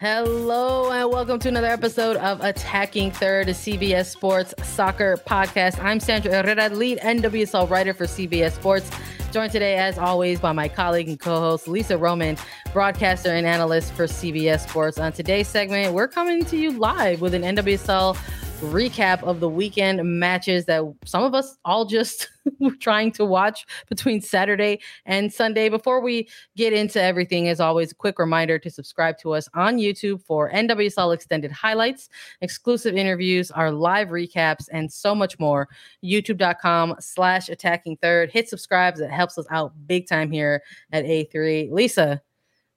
Hello and welcome to another episode of Attacking Third, a CBS Sports soccer podcast. I'm Sandra Herrera, lead NWSL writer for CBS Sports. Joined today, as always, by my colleague and co-host Lisa Roman, broadcaster and analyst for CBS Sports. On today's segment, we're coming to you live with an NWSL recap of the weekend matches that some of us all just were trying to watch between Saturday and Sunday. Before we get into everything, as always, a quick reminder to subscribe to us on YouTube for NWSL extended highlights, exclusive interviews, our live recaps, and so much more. YouTube.com slash attacking third. Hit subscribe. That helps us out big time here at A3. Lisa,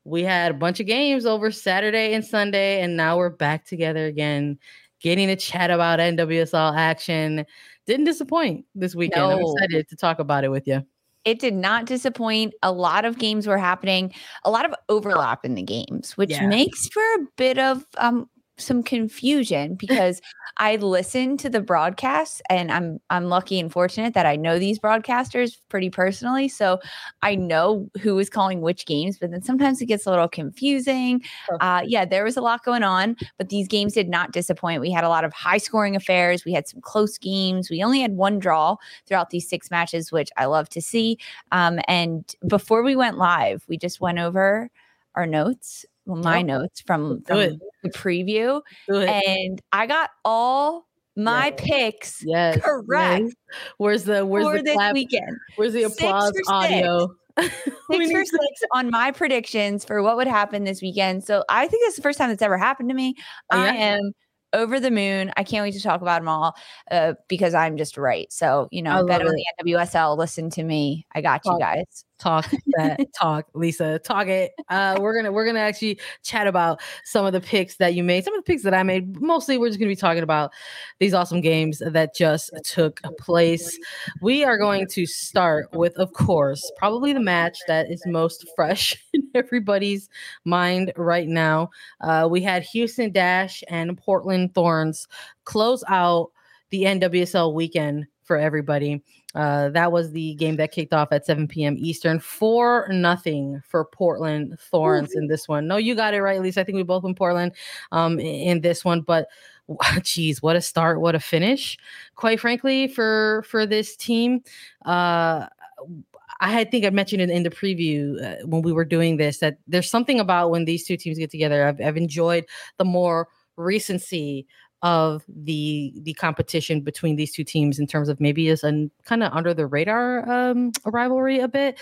we had a bunch of games over Saturday and Sunday, and now we're back together again getting to chat about NWSL action. Didn't disappoint this weekend. No. I'm excited to talk about it with you. It did not disappoint. A lot of games were happening, a lot of overlap in the games, which yeah. makes for a bit of um, some confusion because I listen to the broadcasts and I'm I'm lucky and fortunate that I know these broadcasters pretty personally. So I know who is calling which games, but then sometimes it gets a little confusing. Uh, yeah, there was a lot going on, but these games did not disappoint. We had a lot of high scoring affairs. We had some close games. We only had one draw throughout these six matches, which I love to see. Um, and before we went live, we just went over our notes well, my notes from, from the preview, and I got all my yes. picks yes. correct. Where's the where's for the this clap? weekend? Where's the applause audio? Six for six on my predictions for what would happen this weekend. So I think it's the first time that's ever happened to me. Oh, yeah. I am over the moon. I can't wait to talk about them all uh, because I'm just right. So, you know, bet on the NWSL. Listen to me. I got you guys talk that talk lisa talk it. Uh we're gonna we're gonna actually chat about some of the picks that you made. Some of the picks that i made mostly we're just gonna be talking about these awesome games that just took place. We are going to start with of course probably the match that is most fresh in everybody's mind right now. Uh we had houston dash and portland thorns close out the nwsl weekend for everybody uh, that was the game that kicked off at 7 p.m. Eastern. Four nothing for Portland Thorns in this one. No, you got it right, least I think we both in Portland um, in this one. But geez, what a start, what a finish! Quite frankly, for for this team, uh, I think I mentioned it in the preview uh, when we were doing this that there's something about when these two teams get together. I've, I've enjoyed the more recency of the the competition between these two teams in terms of maybe as a kind of under the radar um, rivalry a bit.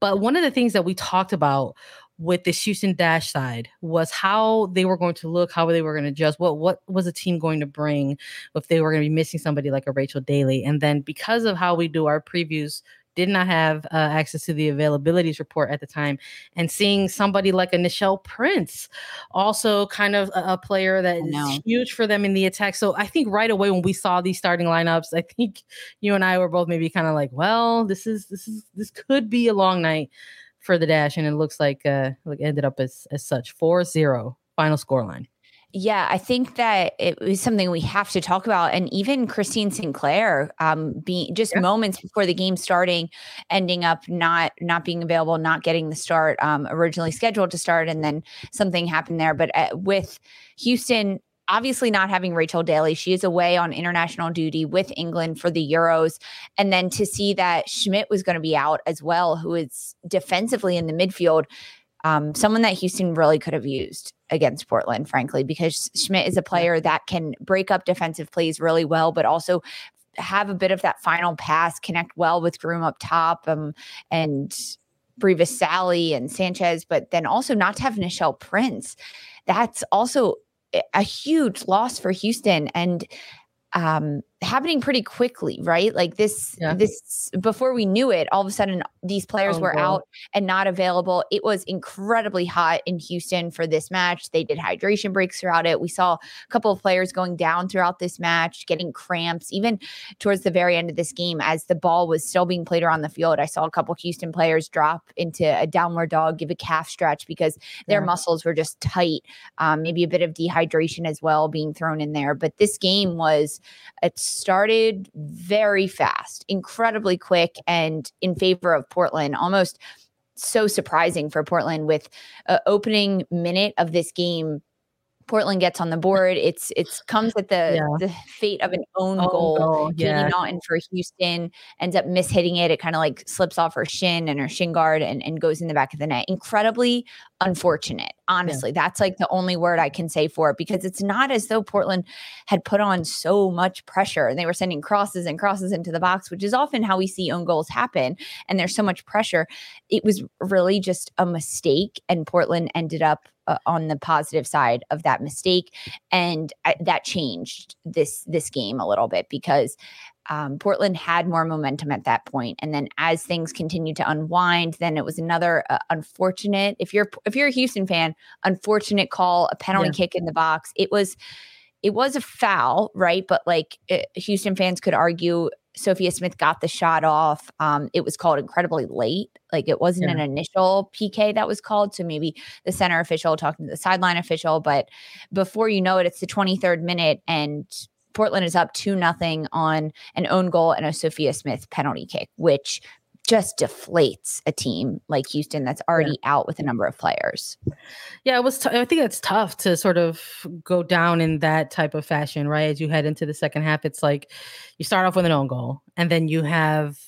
But one of the things that we talked about with the Houston Dash side was how they were going to look, how they were going to adjust, what what was the team going to bring if they were going to be missing somebody like a Rachel Daly. And then because of how we do our previews did not have uh, access to the availabilities report at the time. And seeing somebody like a Nichelle Prince, also kind of a, a player that is huge for them in the attack. So I think right away when we saw these starting lineups, I think you and I were both maybe kind of like, well, this is this is this could be a long night for the dash, and it looks like uh like ended up as as such 4-0 final scoreline. Yeah, I think that it was something we have to talk about. And even Christine Sinclair, um, being just yeah. moments before the game starting, ending up not not being available, not getting the start um, originally scheduled to start, and then something happened there. But uh, with Houston, obviously not having Rachel Daly. She is away on international duty with England for the Euros. And then to see that Schmidt was going to be out as well, who is defensively in the midfield um, someone that Houston really could have used against Portland, frankly, because Schmidt is a player that can break up defensive plays really well, but also have a bit of that final pass, connect well with Groom up top, um, and Brevis Sally and Sanchez, but then also not to have Nichelle Prince. That's also a huge loss for Houston. And um, happening pretty quickly, right? Like this, yeah. this before we knew it, all of a sudden these players oh, were out and not available. It was incredibly hot in Houston for this match. They did hydration breaks throughout it. We saw a couple of players going down throughout this match, getting cramps, even towards the very end of this game as the ball was still being played around the field. I saw a couple Houston players drop into a downward dog, give a calf stretch because their yeah. muscles were just tight. Um, maybe a bit of dehydration as well being thrown in there. But this game was it started very fast, incredibly quick, and in favor of Portland. Almost so surprising for Portland with uh, opening minute of this game Portland gets on the board. It's it's comes at the yeah. the fate of an own, own goal. goal. Yeah. Katie Naughton for Houston ends up mishitting it. It kind of like slips off her shin and her shin guard and, and goes in the back of the net. Incredibly unfortunate. Honestly, yeah. that's like the only word I can say for it because it's not as though Portland had put on so much pressure and they were sending crosses and crosses into the box, which is often how we see own goals happen. And there's so much pressure. It was really just a mistake, and Portland ended up uh, on the positive side of that mistake, and I, that changed this this game a little bit because um, Portland had more momentum at that point, and then as things continued to unwind, then it was another uh, unfortunate. If you're if you're a Houston fan, unfortunate call, a penalty yeah. kick in the box. It was it was a foul, right? But like it, uh, Houston fans could argue Sophia Smith got the shot off. Um, it was called incredibly late. Like it wasn't yeah. an initial PK that was called. So maybe the center official talking to the sideline official. But before you know it, it's the 23rd minute and Portland is up 2 nothing on an own goal and a Sophia Smith penalty kick, which just deflates a team like Houston that's already yeah. out with a number of players. Yeah, it was. T- I think it's tough to sort of go down in that type of fashion, right? As you head into the second half, it's like you start off with an own goal, and then you have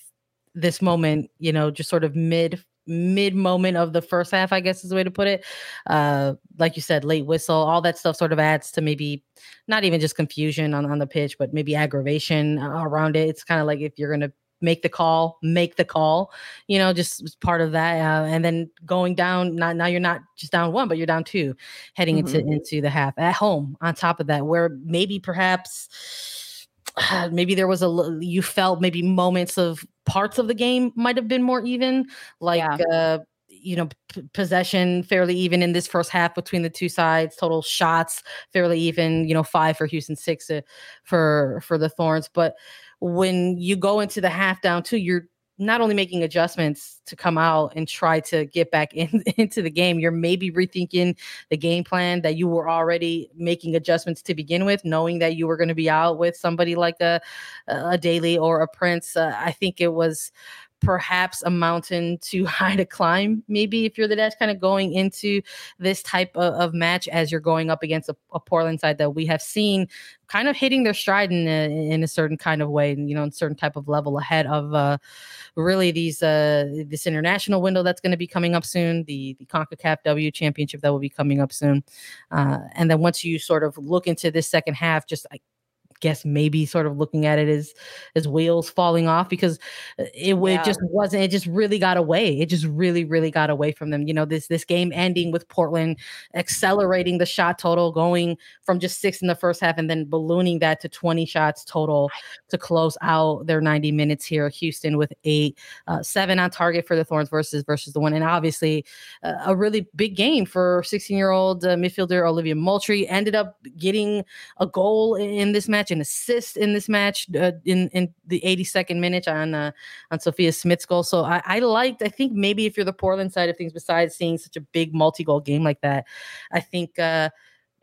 this moment, you know, just sort of mid mid moment of the first half, I guess is the way to put it. Uh, like you said, late whistle, all that stuff sort of adds to maybe not even just confusion on, on the pitch, but maybe aggravation around it. It's kind of like if you're going to make the call, make the call, you know, just part of that. Uh, and then going down, not now you're not just down one, but you're down two, heading mm-hmm. into into the half at home. On top of that, where maybe perhaps maybe there was a you felt maybe moments of parts of the game might have been more even, like. Yeah. Uh, you know, p- possession fairly even in this first half between the two sides. Total shots fairly even. You know, five for Houston, six uh, for for the Thorns. But when you go into the half down two, you're not only making adjustments to come out and try to get back in, into the game, you're maybe rethinking the game plan that you were already making adjustments to begin with, knowing that you were going to be out with somebody like a a Daly or a Prince. Uh, I think it was perhaps a mountain too high to climb maybe if you're the Dash kind of going into this type of, of match as you're going up against a, a, Portland side that we have seen kind of hitting their stride in a, in a certain kind of way and you know in certain type of level ahead of uh really these uh this international window that's going to be coming up soon the the CONCACAF W championship that will be coming up soon. Uh and then once you sort of look into this second half just like guess maybe sort of looking at it as as wheels falling off because uh, it, yeah. it just wasn't it just really got away. It just really really got away from them. You know this this game ending with portland accelerating the shot total going from just six in the first half and then ballooning that to 20 shots total to close out their 90 minutes here. Houston with eight uh, seven on target for the thorns versus versus the one. And obviously uh, a really big game for 16 year old uh, midfielder olivia moultrie. Ended up getting a goal in this match match, an assist in this match uh, in in the 82nd minute on uh, on Sophia Smith's goal. So I, I liked. I think maybe if you're the Portland side of things, besides seeing such a big multi goal game like that, I think. Uh,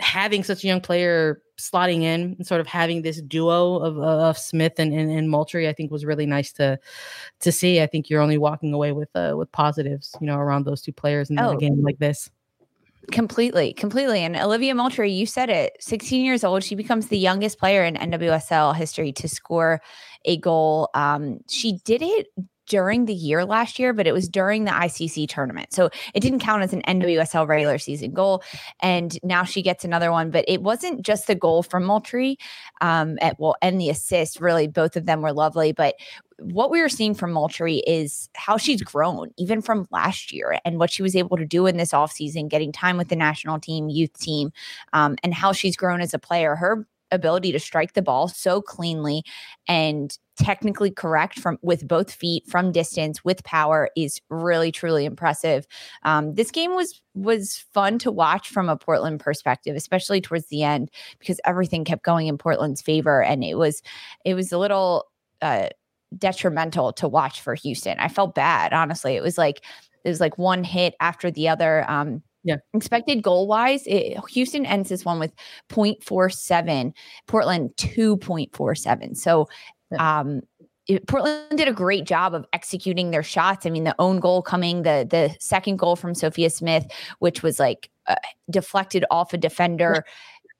having such a young player slotting in and sort of having this duo of, of Smith and, and, and Moultrie, I think was really nice to to see. I think you're only walking away with uh, with positives, you know, around those two players in oh. a game like this. Completely, completely. And Olivia Moultrie, you said it, 16 years old, she becomes the youngest player in NWSL history to score a goal. Um, she did it during the year last year, but it was during the ICC tournament. So it didn't count as an NWSL regular season goal. And now she gets another one, but it wasn't just the goal from Moultrie um, at, well, and the assist. Really, both of them were lovely. But what we were seeing from Moultrie is how she's grown, even from last year, and what she was able to do in this offseason, getting time with the national team, youth team, um, and how she's grown as a player. Her ability to strike the ball so cleanly and technically correct from with both feet from distance with power is really truly impressive. Um, this game was was fun to watch from a Portland perspective, especially towards the end because everything kept going in Portland's favor, and it was it was a little uh, detrimental to watch for Houston. I felt bad, honestly. It was like it was like one hit after the other. Um, yeah. Expected goal wise, it, Houston ends this one with 0.47, Portland 2.47. So, um, it, Portland did a great job of executing their shots. I mean, the own goal coming, the the second goal from Sophia Smith, which was like uh, deflected off a defender.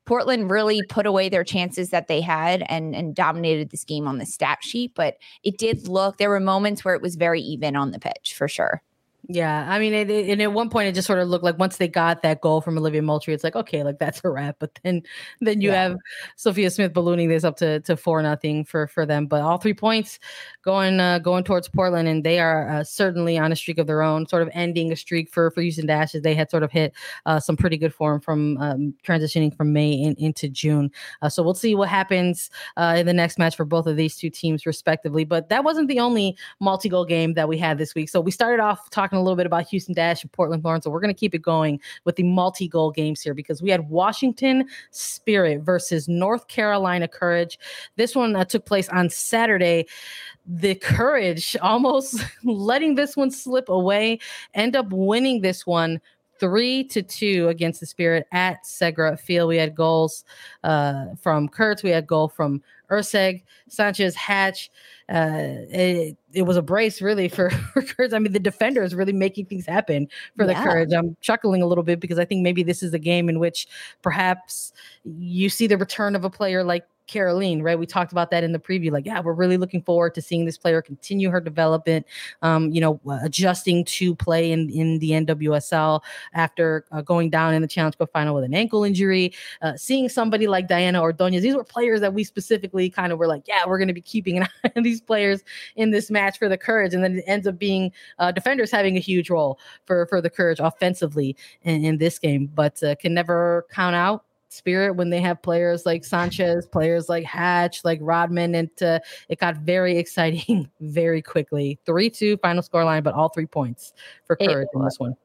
Portland really put away their chances that they had and and dominated this game on the stat sheet. But it did look there were moments where it was very even on the pitch for sure. Yeah, I mean, it, it, and at one point it just sort of looked like once they got that goal from Olivia Moultrie, it's like okay, like that's a wrap. But then, then you yeah. have Sophia Smith ballooning this up to to four nothing for for them. But all three points going uh, going towards Portland, and they are uh, certainly on a streak of their own, sort of ending a streak for for Houston Dashes. They had sort of hit uh, some pretty good form from um, transitioning from May in, into June. Uh, so we'll see what happens uh, in the next match for both of these two teams, respectively. But that wasn't the only multi goal game that we had this week. So we started off talking talking a little bit about Houston Dash and Portland Thorns. So we're going to keep it going with the multi goal games here because we had Washington Spirit versus North Carolina Courage. This one uh, took place on Saturday. The Courage almost letting this one slip away, end up winning this one three to two against the Spirit at Segra Field. We had goals uh, from Kurtz. We had goal from Erceg, Sanchez, Hatch. Uh, it, it was a brace really for, for Courage. I mean, the defender is really making things happen for yeah. the Courage. I'm chuckling a little bit because I think maybe this is a game in which perhaps you see the return of a player like Kerolin, right? We talked about that in the preview. Like, yeah, we're really looking forward to seeing this player continue her development. Um, you know, adjusting to play in in the NWSL after uh, going down in the Challenge Cup final with an ankle injury. Uh, seeing somebody like Diana Ordonez, these were players that we specifically kind of were like, yeah, we're going to be keeping an eye on these players in this match for the Courage, and then it ends up being uh, defenders having a huge role for for the Courage offensively in, in this game, but uh, can never count out Spirit when they have players like Sanchez, players like Hatch, like Rodman, and uh, it got very exciting very quickly. Three two final score line, but all three points for Courage in this one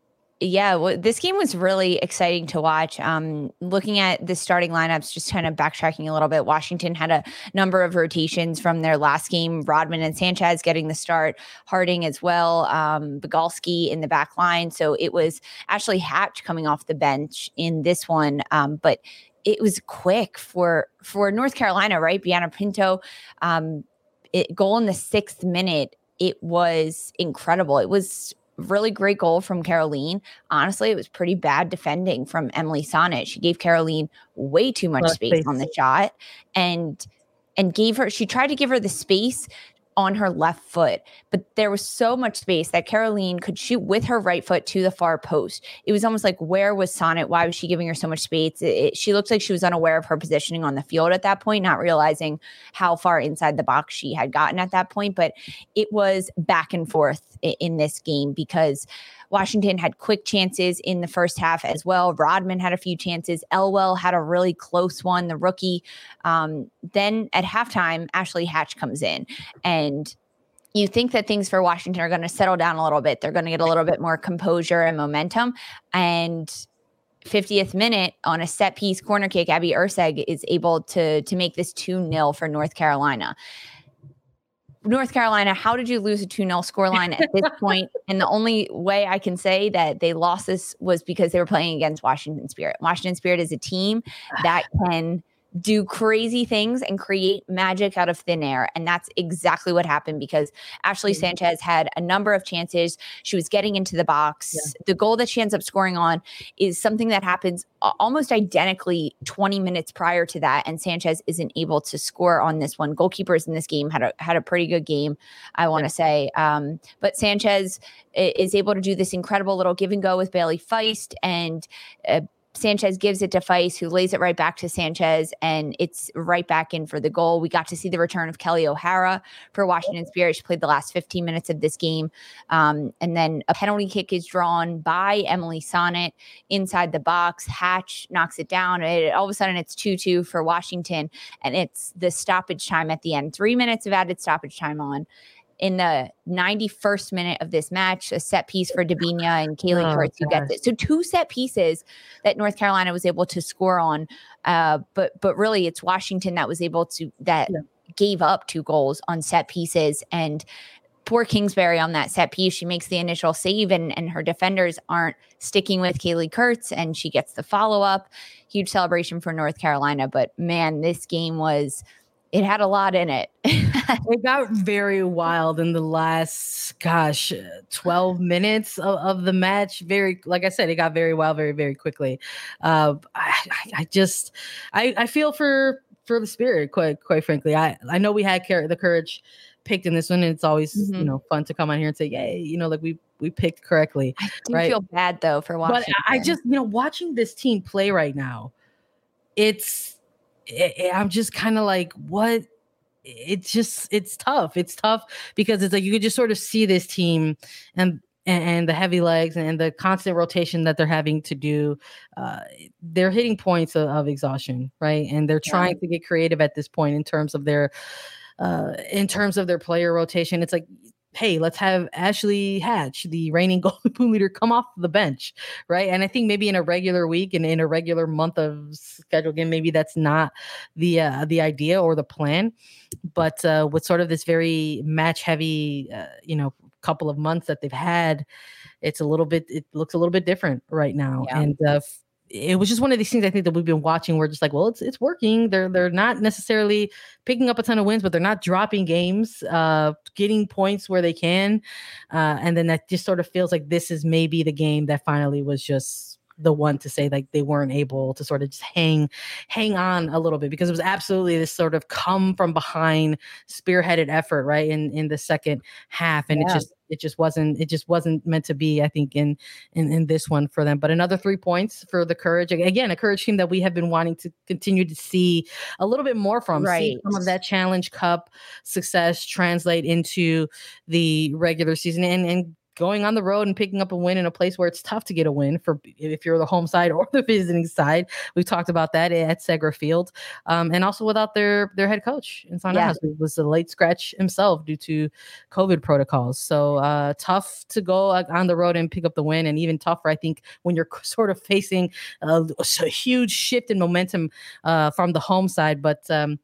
yeah, well, this game was really exciting to watch. Um, looking at the starting lineups, just kind of backtracking a little bit, Washington had a number of rotations from their last game. Rodman and Sanchez getting the start, Harding as well, um, Bagalski in the back line. So it was Ashley Hatch coming off the bench in this one, um, but it was quick for for North Carolina, right? Brianna Pinto, um, it, goal in the sixth minute. It was incredible. It was really great goal from Kerolin. Honestly, it was pretty bad defending from Emily Sonnett. She gave Kerolin way too much space on the shot and and gave her she tried to give her the space on her left foot, but there was so much space that Kerolin could shoot with her right foot to the far post. It was almost like, where was Sonnett? Why was she giving her so much space? It, it, she looked like she was unaware of her positioning on the field at that point, not realizing how far inside the box she had gotten at that point. But it was back and forth in, in this game because Washington had quick chances in the first half as well. Rodman had a few chances. Elwell had a really close one, the rookie. Um, then at halftime, Ashley Hatch comes in and you think that things for Washington are going to settle down a little bit. They're going to get a little bit more composure and momentum. And 50th minute on a set piece corner kick, Abby Erceg is able to to make this 2 0 for North Carolina. North Carolina, how did you lose a 2 0 scoreline at this point? And the only way I can say that they lost this was because they were playing against Washington Spirit. Washington Spirit is a team that can do crazy things and create magic out of thin air. And that's exactly what happened because Ashley mm-hmm. Sanchez had a number of chances. She was getting into the box. Yeah. The goal that she ends up scoring on is something that happens almost identically 20 minutes prior to that. And Sanchez isn't able to score on this one. Goalkeepers in this game had a had a pretty good game, I want to yeah. say. Um, but Sanchez is able to do this incredible little give and go with Bailey Feist and uh, Sanchez gives it to Feist, who lays it right back to Sanchez, and it's right back in for the goal. We got to see the return of Kelley O'Hara for Washington Spirit. She played the last 15 minutes of this game. Um, and then a penalty kick is drawn by Emily Sonnett inside the box. Hatch knocks it down. It, all of a sudden, it's 2 2 for Washington, and it's the stoppage time at the end. Three minutes of added stoppage time on in the 91st minute of this match, a set piece for Debinha and Kaleigh oh, Kurtz who gets it. So two set pieces that North Carolina was able to score on. Uh, but but really it's Washington that was able to that yeah. gave up two goals on set pieces and poor Kingsbury on that set piece. She makes the initial save and, and her defenders aren't sticking with Kaleigh Kurtz and she gets the follow up. Huge celebration for North Carolina. But man, this game was – it had a lot in it. it got very wild in the last, gosh, 12 minutes of, of, the match. Very, like I said, it got very wild very, very quickly. Uh, I, I, just, I, I feel for for the spirit, quite quite frankly. I, I know we had the courage picked in this one, and it's always mm-hmm. you know fun to come on here and say, "Yay!" You know, like we we picked correctly. I do right? feel bad though for watching, but I just you know watching this team play right now, it's it, it, I'm just kind of like, what? It's just it's tough. It's tough because it's like you could just sort of see this team and and, the heavy legs and the constant rotation that they're having to do, uh, they're hitting points of, of, exhaustion, right? And they're trying yeah. to get creative at this point in terms of their, uh, in terms of their player rotation. It's like hey, let's have Ashley Hatch, the reigning Golden Boot leader, come off the bench, right? And I think maybe in a regular week and in a regular month of schedule game, maybe that's not the uh, the idea or the plan. But uh, with sort of this very match heavy, uh, you know, couple of months that they've had, it's a little bit. It looks a little bit different right now, yeah. and uh, it was just one of these things I think that we've been watching. We're just like, well, it's it's working. They're they're not necessarily picking up a ton of wins, but they're not dropping games, uh, getting points where they can, uh, and then that just sort of feels like this is maybe the game that finally was just the one to say like they weren't able to sort of just hang hang on a little bit because it was absolutely this sort of come from behind spearheaded effort right in in the second half and yeah. it just it just wasn't it just wasn't meant to be i think in in in this one for them but another three points for the courage again a courage team that we have been wanting to continue to see a little bit more from right see some of that challenge cup success translate into the regular season and and going on the road and picking up a win in a place where it's tough to get a win for if you're the home side or the visiting side. We've talked about that at Segra Field, um, and also without their their head coach in San yeah. was a late scratch himself due to COVID protocols. So uh, tough to go on the road and pick up the win, and even tougher, I think, when you're sort of facing a, a huge shift in momentum uh, from the home side, but. Um,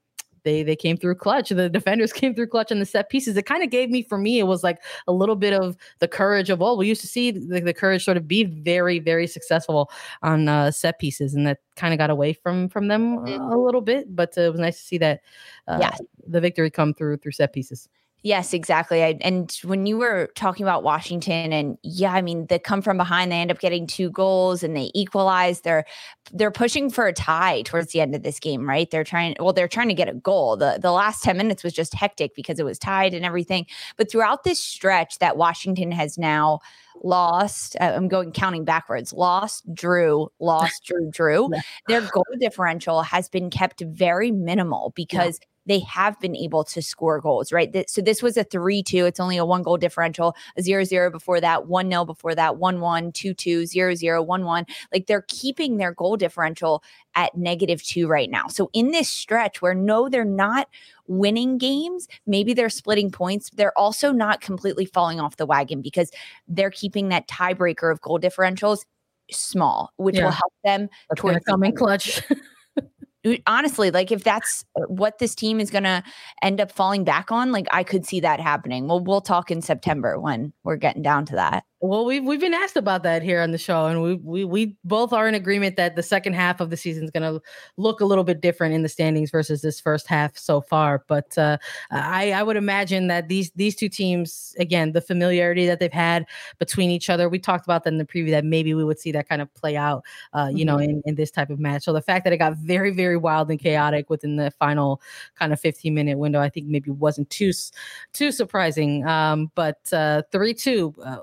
they they came through clutch. The defenders came through clutch on the set pieces. It kind of gave me, for me, it was like a little bit of the courage of, well, we used to see the, the courage sort of be very, very successful on uh, set pieces, and that kind of got away from from them mm-hmm. a little bit. But uh, it was nice to see that uh, yeah. the victory come through through set pieces. Yes, exactly. I, and when you were talking about Washington, and yeah, I mean, they come from behind. They end up getting two goals, and they equalize. They're they're pushing for a tie towards the end of this game, right? They're trying. Well, they're trying to get a goal. the The last ten minutes was just hectic because it was tied and everything. But throughout this stretch that Washington has now lost. Uh, I'm going counting backwards. Lost, drew, lost, drew, drew. Their goal differential has been kept very minimal because. Yeah they have been able to score goals, right? So this was a 3 2. It's only a one goal differential, a 0 0 before that, 1 0 before that, 1 1, 2 2, 0 0, 1 1. Like they're keeping their goal differential at negative two right now. So in this stretch where no, they're not winning games, maybe they're splitting points, they're also not completely falling off the wagon because they're keeping that tiebreaker of goal differentials small, which yeah. will help them That's towards come in clutch. honestly, like if that's what this team is going to end up falling back on, like I could see that happening. Well, we'll talk in September when we're getting down to that. Well, we've we've been asked about that here on the show, and we we we both are in agreement that the second half of the season is going to look a little bit different in the standings versus this first half so far. But uh, I I would imagine that these these two teams, again, the familiarity that they've had between each other, we talked about that in the preview that maybe we would see that kind of play out, uh, you mm-hmm. know, in in this type of match. So the fact that it got very very wild and chaotic within the final kind of 15 minute window, I think maybe wasn't too too surprising. Um, but uh, three two, uh,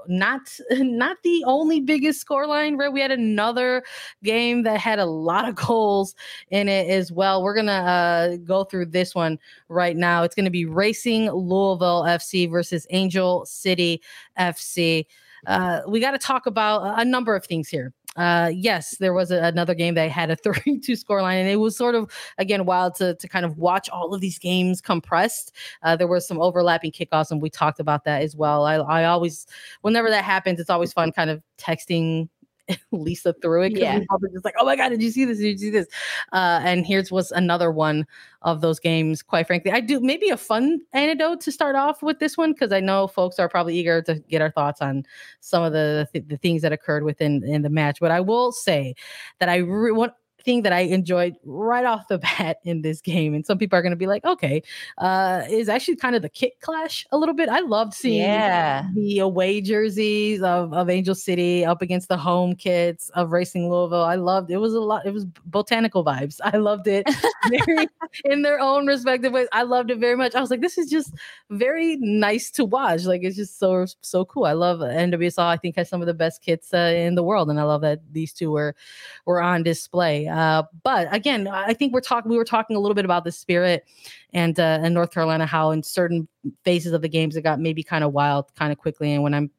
not not the only biggest scoreline, right? We had another game that had a lot of goals in it as well. We're gonna uh, go through this one right now. It's gonna be Racing Louisville FC versus Angel City FC. Uh, we got to talk about a number of things here uh, yes, there was a, another game that had a 32 scoreline, and it was sort of again wild to to kind of watch all of these games compressed. Uh, there was some overlapping kickoffs, and we talked about that as well. I, I always, whenever that happens, it's always fun kind of texting Lisa threw it. Yeah. Just like, oh my God, did you see this? Did you see this? Uh, and here's was another one of those games, quite frankly. I do maybe a fun anecdote to start off with this one, because I know folks are probably eager to get our thoughts on some of the, the, the things that occurred within in the match. But I will say that I re- want thing that I enjoyed right off the bat in this game, and some people are going to be like, okay, uh, is actually kind of the kit clash a little bit. I loved seeing yeah. the away jerseys of, of Angel City up against the home kits of Racing Louisville. I loved it. was a lot, it was botanical vibes. I loved it very in their own respective ways. I loved it very much. I was like, this is just very nice to watch. Like it's just so so cool. I love NWSL. I think has some of the best kits uh, in the world, and I love that these two were were on display. Uh, but again, I think we're talking. We were talking a little bit about the spirit and uh, in North Carolina, how in certain phases of the games it got maybe kind of wild, kind of quickly. And when I'm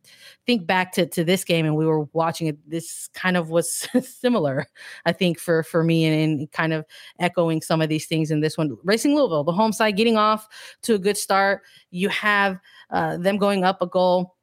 think back to to this game and we were watching it, this kind of was similar. I think for for me and, and kind of echoing some of these things in this one. Racing Louisville, the home side, getting off to a good start. You have uh, them going up a goal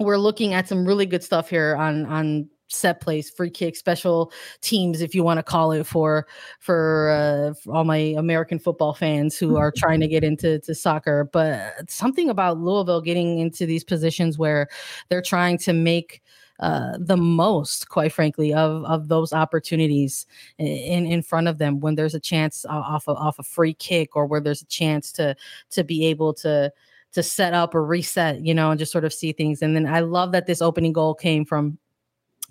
we're looking at some really good stuff here on on set plays, free kick, special teams, if you want to call it for for, uh, for all my American football fans who are trying to get into to soccer. But something about Louisville getting into these positions where they're trying to make uh, the most, quite frankly, of of those opportunities in in front of them when there's a chance off of, off a free kick or where there's a chance to to be able to to set up or reset, you know, and just sort of see things. And then I love that this opening goal came from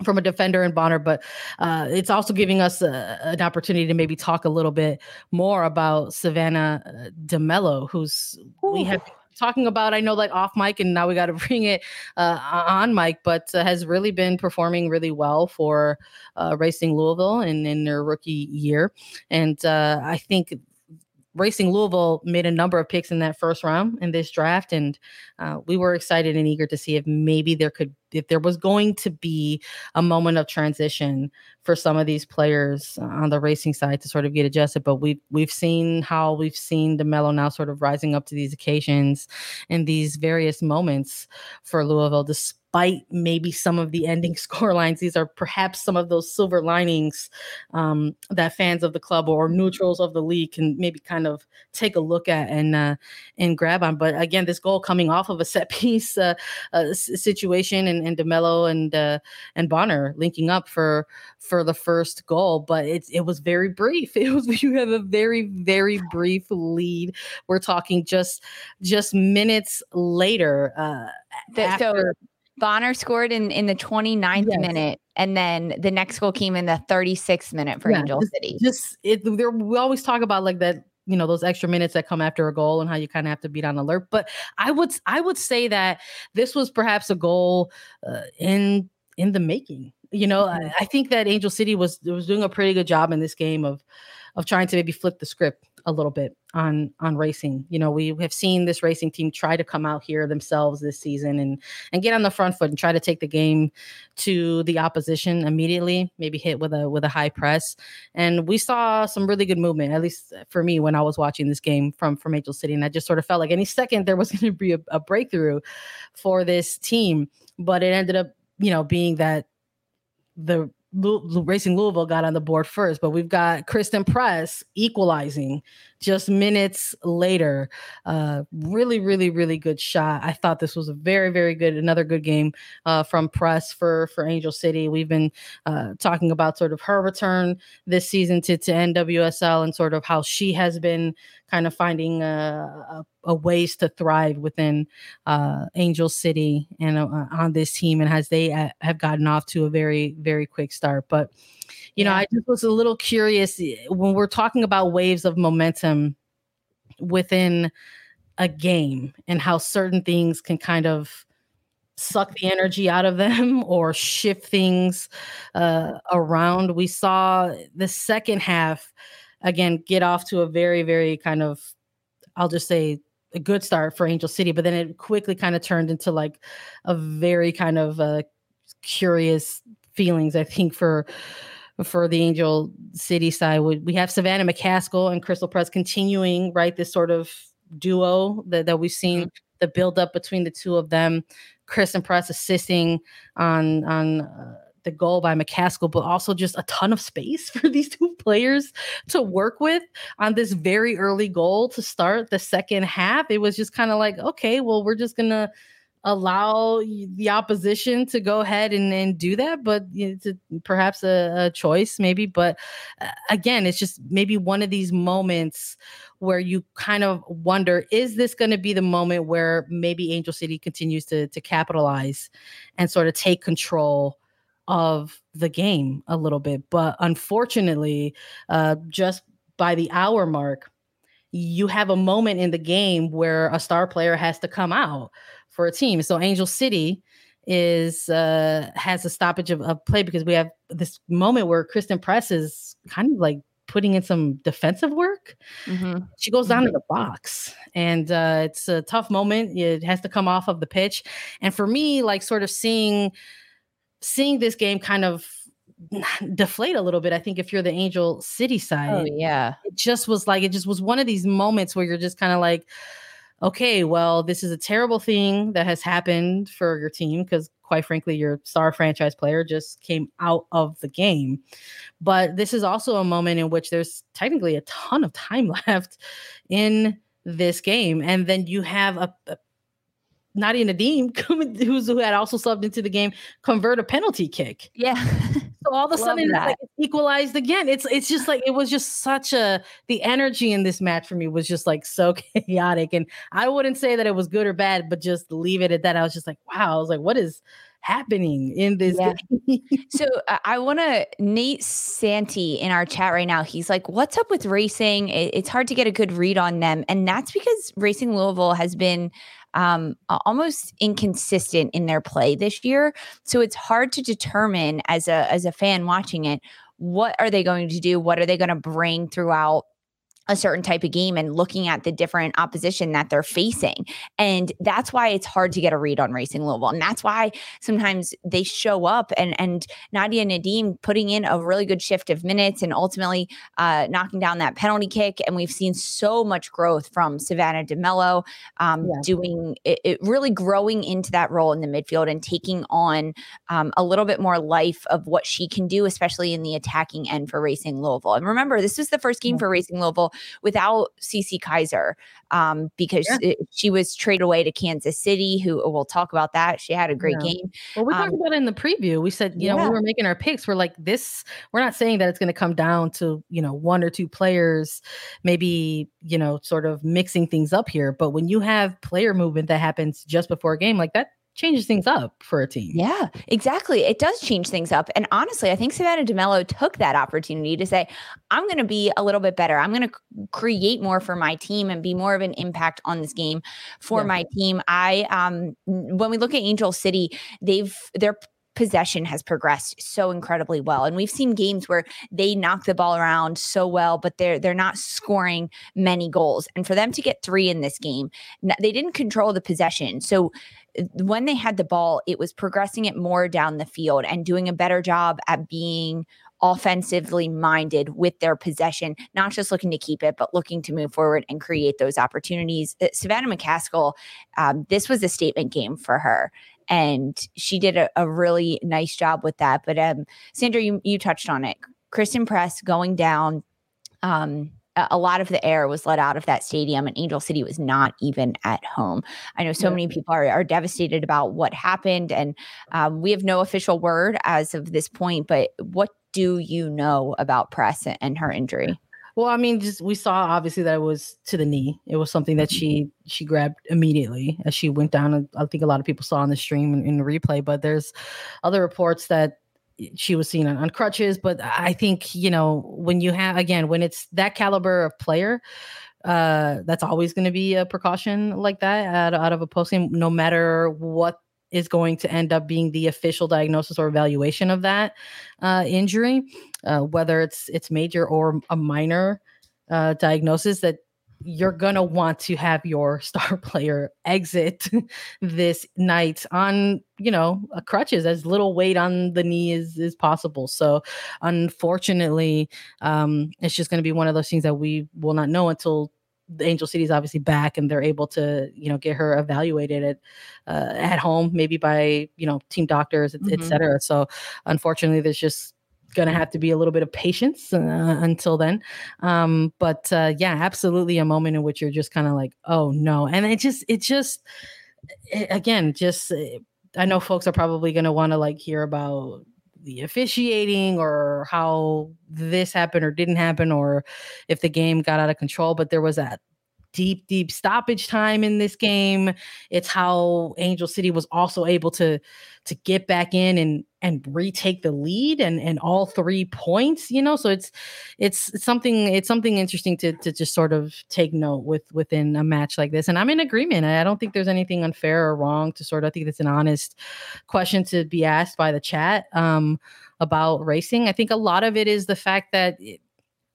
from a defender and Bonner, but uh, it's also giving us a, an opportunity to maybe talk a little bit more about Savannah uh, DeMello, who's Ooh. we have talking about. I know like off mic, and now we got to bring it uh, on mic, but uh, has really been performing really well for uh, Racing Louisville in in their rookie year, and uh, I think Racing Louisville made a number of picks in that first round in this draft, and uh, we were excited and eager to see if maybe there could, if there was going to be a moment of transition for some of these players on the racing side to sort of get adjusted. But we've we've seen how we've seen DeMello now sort of rising up to these occasions and these various moments for Louisville, despite despite maybe some of the ending score lines. These are perhaps some of those silver linings um, that fans of the club or neutrals of the league can maybe kind of take a look at and uh, and grab on. But again, this goal coming off of a set piece uh, uh, situation, and, and DeMello and uh, and Bonner linking up for for the first goal, but it it was very brief. It was you have a very very brief lead. We're talking just just minutes later. Uh, after- so Bonner scored in in the 29th yes. minute, and then the next goal came in the 36th minute for yeah, Angel just, City. Just it, there, we always talk about like that, you know, those extra minutes that come after a goal and how you kind of have to be on alert. But I would I would say that this was perhaps a goal uh, in in the making. You know, mm-hmm. I, I think that Angel City was was doing a pretty good job in this game of of trying to maybe flip the script a little bit on on racing. You know, we have seen this racing team try to come out here themselves this season and and get on the front foot and try to take the game to the opposition immediately, maybe hit with a with a high press. And we saw some really good movement, at least for me when I was watching this game from from Angel City. And I just sort of felt like any second there was going to be a, a breakthrough for this team, but it ended up, you know, being that the Racing Louisville got on the board first, but we've got Christen Press equalizing just minutes later. Uh, really, really, really good shot. I thought this was a very, very good, another good game uh, from Press for for Angel City. We've been uh, talking about sort of her return this season to to NWSL and sort of how she has been kind of finding a, a, a ways to thrive within uh, Angel City and uh, on this team, and as they uh, have gotten off to a very, very quick start, but you know, I just was a little curious eh, when we're talking about waves of momentum within a game and how certain things can kind of suck the energy out of them or shift things uh, around. We saw the second half again get off to a very, very kind of, I'll just say, a good start for Angel City, but then it quickly kind of turned into like a very kind of uh, curious feelings. I think for for the Angel City side. We, have Savannah McCaskill and Christen Press continuing, right? This sort of duo that, that we've seen mm-hmm. the build up between the two of them. Christen Press assisting on on uh, the goal by McCaskill, but also just a ton of space for these two players to work with on this very early goal to start the second half. It was just kind of like, okay, well, we're just gonna allow the opposition to go ahead and, and do that, but a, perhaps a, a, choice, maybe. But uh, again, it's just maybe one of these moments where you kind of wonder is this going to be the moment where maybe Angel City continues to, to capitalize and sort of take control? Of the game a little bit but unfortunately uh just by the hour mark you have a moment in the game where a star player has to come out for a team. So Angel City is uh has a stoppage of, of play because we have this moment where Christen Press is kind of like putting in some defensive work. Mm-hmm. She goes down mm-hmm. to the box, and uh, it's a tough moment. It has to come off of the pitch, and for me, like sort of seeing seeing this game kind of deflate a little bit. I think if you're the Angel City oh, side, oh, yeah, it just was like it just was one of these moments where you're just kind of like okay, well, this is a terrible thing that has happened for your team because, quite frankly, your star franchise player just came out of the game. But this is also a moment in which there's technically a ton of time left in this game. And then you have a, a Nadia Nadim, who's who had also subbed into the game, convert a penalty kick. Yeah. So all of a sudden it's like equalized again. It's it's just like it was just such a the energy in this match for me was just like so chaotic. And I wouldn't say that it was good or bad, but just leave it at that. I was just like, wow, I was like, what is happening in this yeah. so uh, i want to nate santi in our chat right now he's like what's up with racing it, it's hard to get a good read on them and that's because racing louisville has been um, almost inconsistent in their play this year. So it's hard to determine as a as a fan watching it what are they going to do? What are they going to bring throughout a certain type of game and looking at the different opposition that they're facing. And that's why it's hard to get a read on Racing Louisville. And that's why sometimes they show up and and Nadia Nadim putting in a really good shift of minutes and ultimately uh, knocking down that penalty kick. And we've seen so much growth from Savannah DeMello um, yeah. doing it, it, really growing into that role in the midfield and taking on um, a little bit more life of what she can do, especially in the attacking end for Racing Louisville. And remember, this was the first game for Racing Louisville without Cece Kizer um, because yeah. it, she was traded away to Kansas City, who we'll talk about that. She had a great yeah. game. Well, we um, talked about it in the preview. We said, you yeah. know, we were making our picks. We're like, this, we're not saying that it's going to come down to, you know, one or two players, maybe, you know, sort of mixing things up here. But when you have player movement that happens just before a game like that, changes things up for a team. Yeah, exactly. It does change things up. And honestly, I think Savannah DeMello took that opportunity to say, I'm going to be a little bit better. I'm going to create more for my team and be more of an impact on this game for yeah. my team. I um when we look at Angel City, they've their possession has progressed so incredibly well and we've seen games where they knock the ball around so well but they're they're not scoring many goals and for them to get 3 in this game they didn't control the possession so when they had the ball, it was progressing it more down the field and doing a better job at being offensively minded with their possession, not just looking to keep it, but looking to move forward and create those opportunities. Uh, Savannah McCaskill, um, this was a statement game for her. and she did a, a really nice job with that. But um, Sandra, you you touched on it. Christen Press going down. Um, a lot of the air was let out of that stadium and Angel City was not even at home. I know so many people are, are devastated about what happened and um, we have no official word as of this point, but what do you know about Press and her injury? Well, I mean, just we saw obviously that it was to the knee. It was something that she she grabbed immediately as she went down. I think a lot of people saw on the stream in, in the replay, but there's other reports that she was seen on, on crutches. But I think, you know, when you have, again, when it's that caliber of player, uh, that's always going to be a precaution like that out, out of a posting, no matter what is going to end up being the official diagnosis or evaluation of that uh, injury, uh, whether it's it's major or a minor uh, diagnosis. That you're going to want to have your star player exit this night on you know crutches as little weight on the knee as is possible so unfortunately um it's just going to be one of those things that we will not know until the Angel City is obviously back and they're able to, you know, get her evaluated at uh, at home, maybe by you know team doctors, mm-hmm. et cetera. So unfortunately, there's just going to have to be a little bit of patience uh, until then. Um, but uh, yeah, absolutely a moment in which you're just kind of like, oh no. And it just, it just, it, again, just, eh, I know folks are probably going to want to like hear about the officiating or how this happened or didn't happen or if the game got out of control but there was that deep, deep stoppage time in this game. It's how Angel City was also able to to get back in and and retake the lead and and all three points. You know, so it's it's something it's something interesting to to just sort of take note with within a match like this. And I'm in agreement. I don't think there's anything unfair or wrong to sort of. I think it's an honest question to be asked by the chat um, about racing. I think a lot of it is the fact that.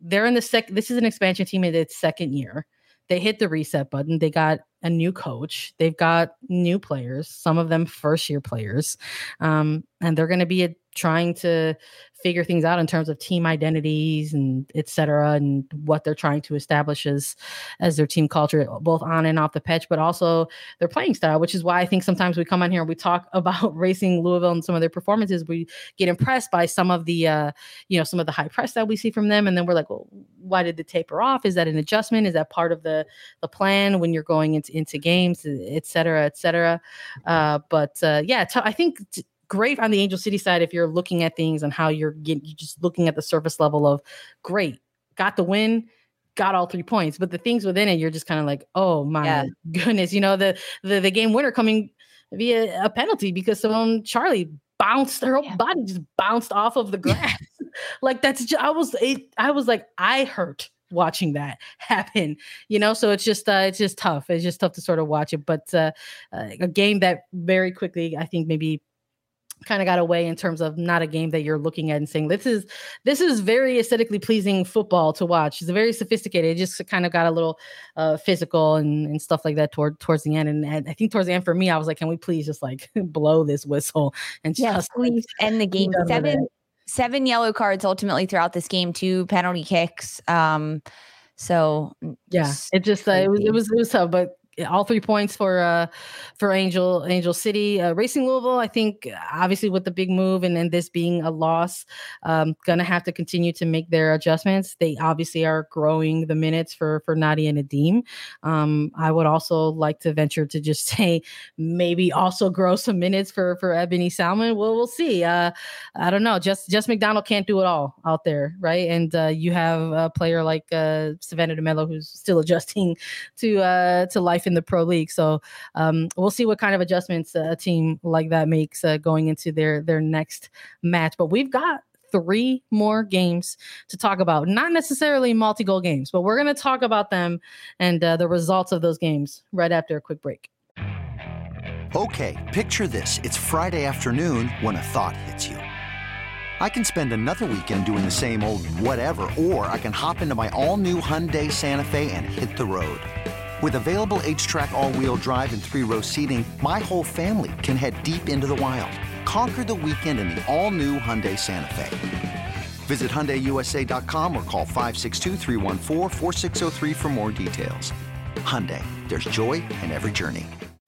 They're in the sec. This is an expansion team in its second year they hit the reset button. They got a new coach. They've got new players, some of them first year players. Um, and they're going to be a, trying to figure things out in terms of team identities and et cetera, and what they're trying to establish as as their team culture, both on and off the pitch, but also their playing style. Which is why I think sometimes we come on here and we talk about racing Louisville and some of their performances. We get impressed by some of the uh, you know some of the high press that we see from them, and then we're like, well, why did the taper off? Is that an adjustment? Is that part of the the plan when you're going into into games, et cetera, et cetera? Uh, but uh, yeah, t- I think. T- great on the Angel City side if you're looking at things and how you're getting you're just looking at the surface level of great, got the win, got all three points. But the things within it, you're just kind of like, oh my yeah. goodness, you know, the, the the game winner coming via a penalty because someone Charlie bounced her whole yeah. body just bounced off of the grass. like that's just, I was it, I was like I hurt watching that happen you know so it's just uh it's just tough it's just tough to sort of watch it but uh, uh a game that very quickly i think maybe kind of got away in terms of not a game that you're looking at and saying this is this is very aesthetically pleasing football to watch. It's very sophisticated. It just kind of got a little uh, physical and, and stuff like that toward towards the end. And, and, I think towards the end for me, I was like, can we please just like blow this whistle and just yes, please end the game? Seven seven yellow cards ultimately throughout this game, two penalty kicks. Um, so yeah, it just uh, it was it was it was tough, but all three points for uh for Angel Angel City uh, Racing Louisville. I think obviously with the big move and then this being a loss, um, gonna have to continue to make their adjustments. They obviously are growing the minutes for for Nadia Nadim. Um, I would also like to venture to just say maybe also grow some minutes for for Ebony Salmon. Well, we'll see. Uh, I don't know. Just just McDonald can't do it all out there, right? And uh, you have a player like uh, Savannah DeMello who's still adjusting to uh to life in the pro league. So um, we'll see what kind of adjustments a team like that makes uh, going into their their next match. But we've got three more games to talk about. Not necessarily multi goal games, but we're going to talk about them and uh, the results of those games right after a quick break. Okay, picture this. It's Friday afternoon when a thought hits you. I can spend another weekend doing the same old whatever, or I can hop into my all new Hyundai Santa Fe and hit the road. With available HTRAC all-wheel drive and three-row seating, my whole family can head deep into the wild. Conquer the weekend in the all-new Hyundai Santa Fe. Visit HyundaiUSA.com or call 562 for more details. Hyundai, there's joy in every journey.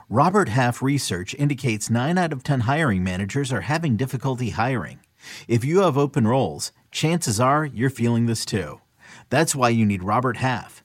Robert Half research indicates 9 out of 10 hiring managers are having difficulty hiring. If you have open roles, chances are you're feeling this too. That's why you need Robert Half.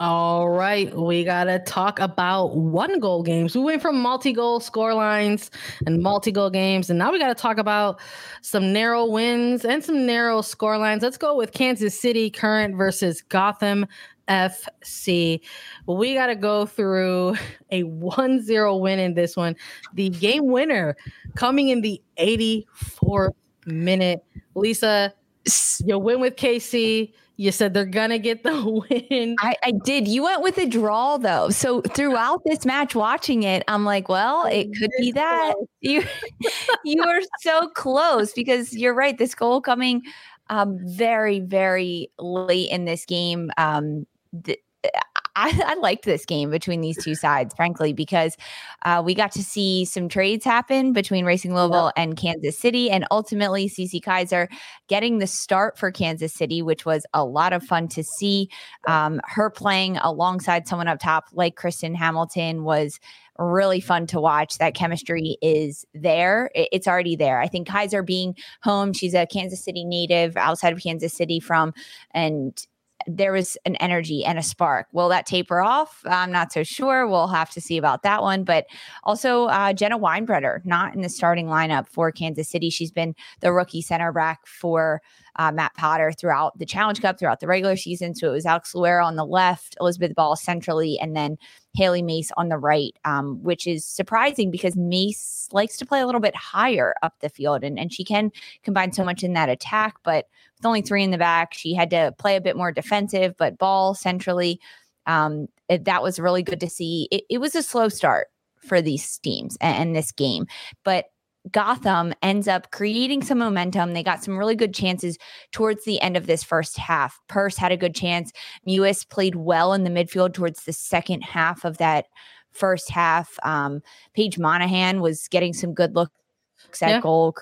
All right, we gotta talk about one goal games. We went from multi goal score lines and multi goal games, and now we gotta talk about some narrow wins and some narrow score lines. Let's go with Kansas City current versus Gotham FC. We got to go through a 1 0 win in this one. The game winner coming in the 84th minute. Lisa, you win with KC. You said they're gonna get the win. I, I, did. You went with a draw though. So throughout this match, watching it, I'm like, well, it could be that. You you are so close because you're right. This goal coming um, very, very late in this game. Um, th- I, I, liked this game between these two sides, frankly, because uh, we got to see some trades happen between Racing Louisville and Kansas City, and ultimately Cece Kizer getting the start for Kansas City, which was a lot of fun to see. Um, her playing alongside someone up top like Kristen Hamilton was really fun to watch. That chemistry is there. It's already there. I think Kizer being home, she's a Kansas City native outside of Kansas City from, and there was an energy and a spark. Will that taper off? I'm not so sure. We'll have to see about that one. But also, uh, Jenna Winebrenner, not in the starting lineup for Kansas City. She's been the rookie center back for uh, Matt Potter throughout the Challenge Cup, throughout the regular season. So it was Alex Loera on the left, Elizabeth Ball centrally, and then Hailie Mace on the right, um, which is surprising because Mace likes to play a little bit higher up the field and, and she can combine so much in that attack. But with only three in the back, she had to play a bit more defensive, but Ball centrally. Um, it, that was really good to see. It, it was a slow start for these teams and, and this game, but Gotham ends up creating some momentum. They got some really good chances towards the end of this first half. Purce had a good chance. Mewis played well in the midfield towards the second half of that first half. Um, Paige Monaghan was getting some good looks at yeah. goal,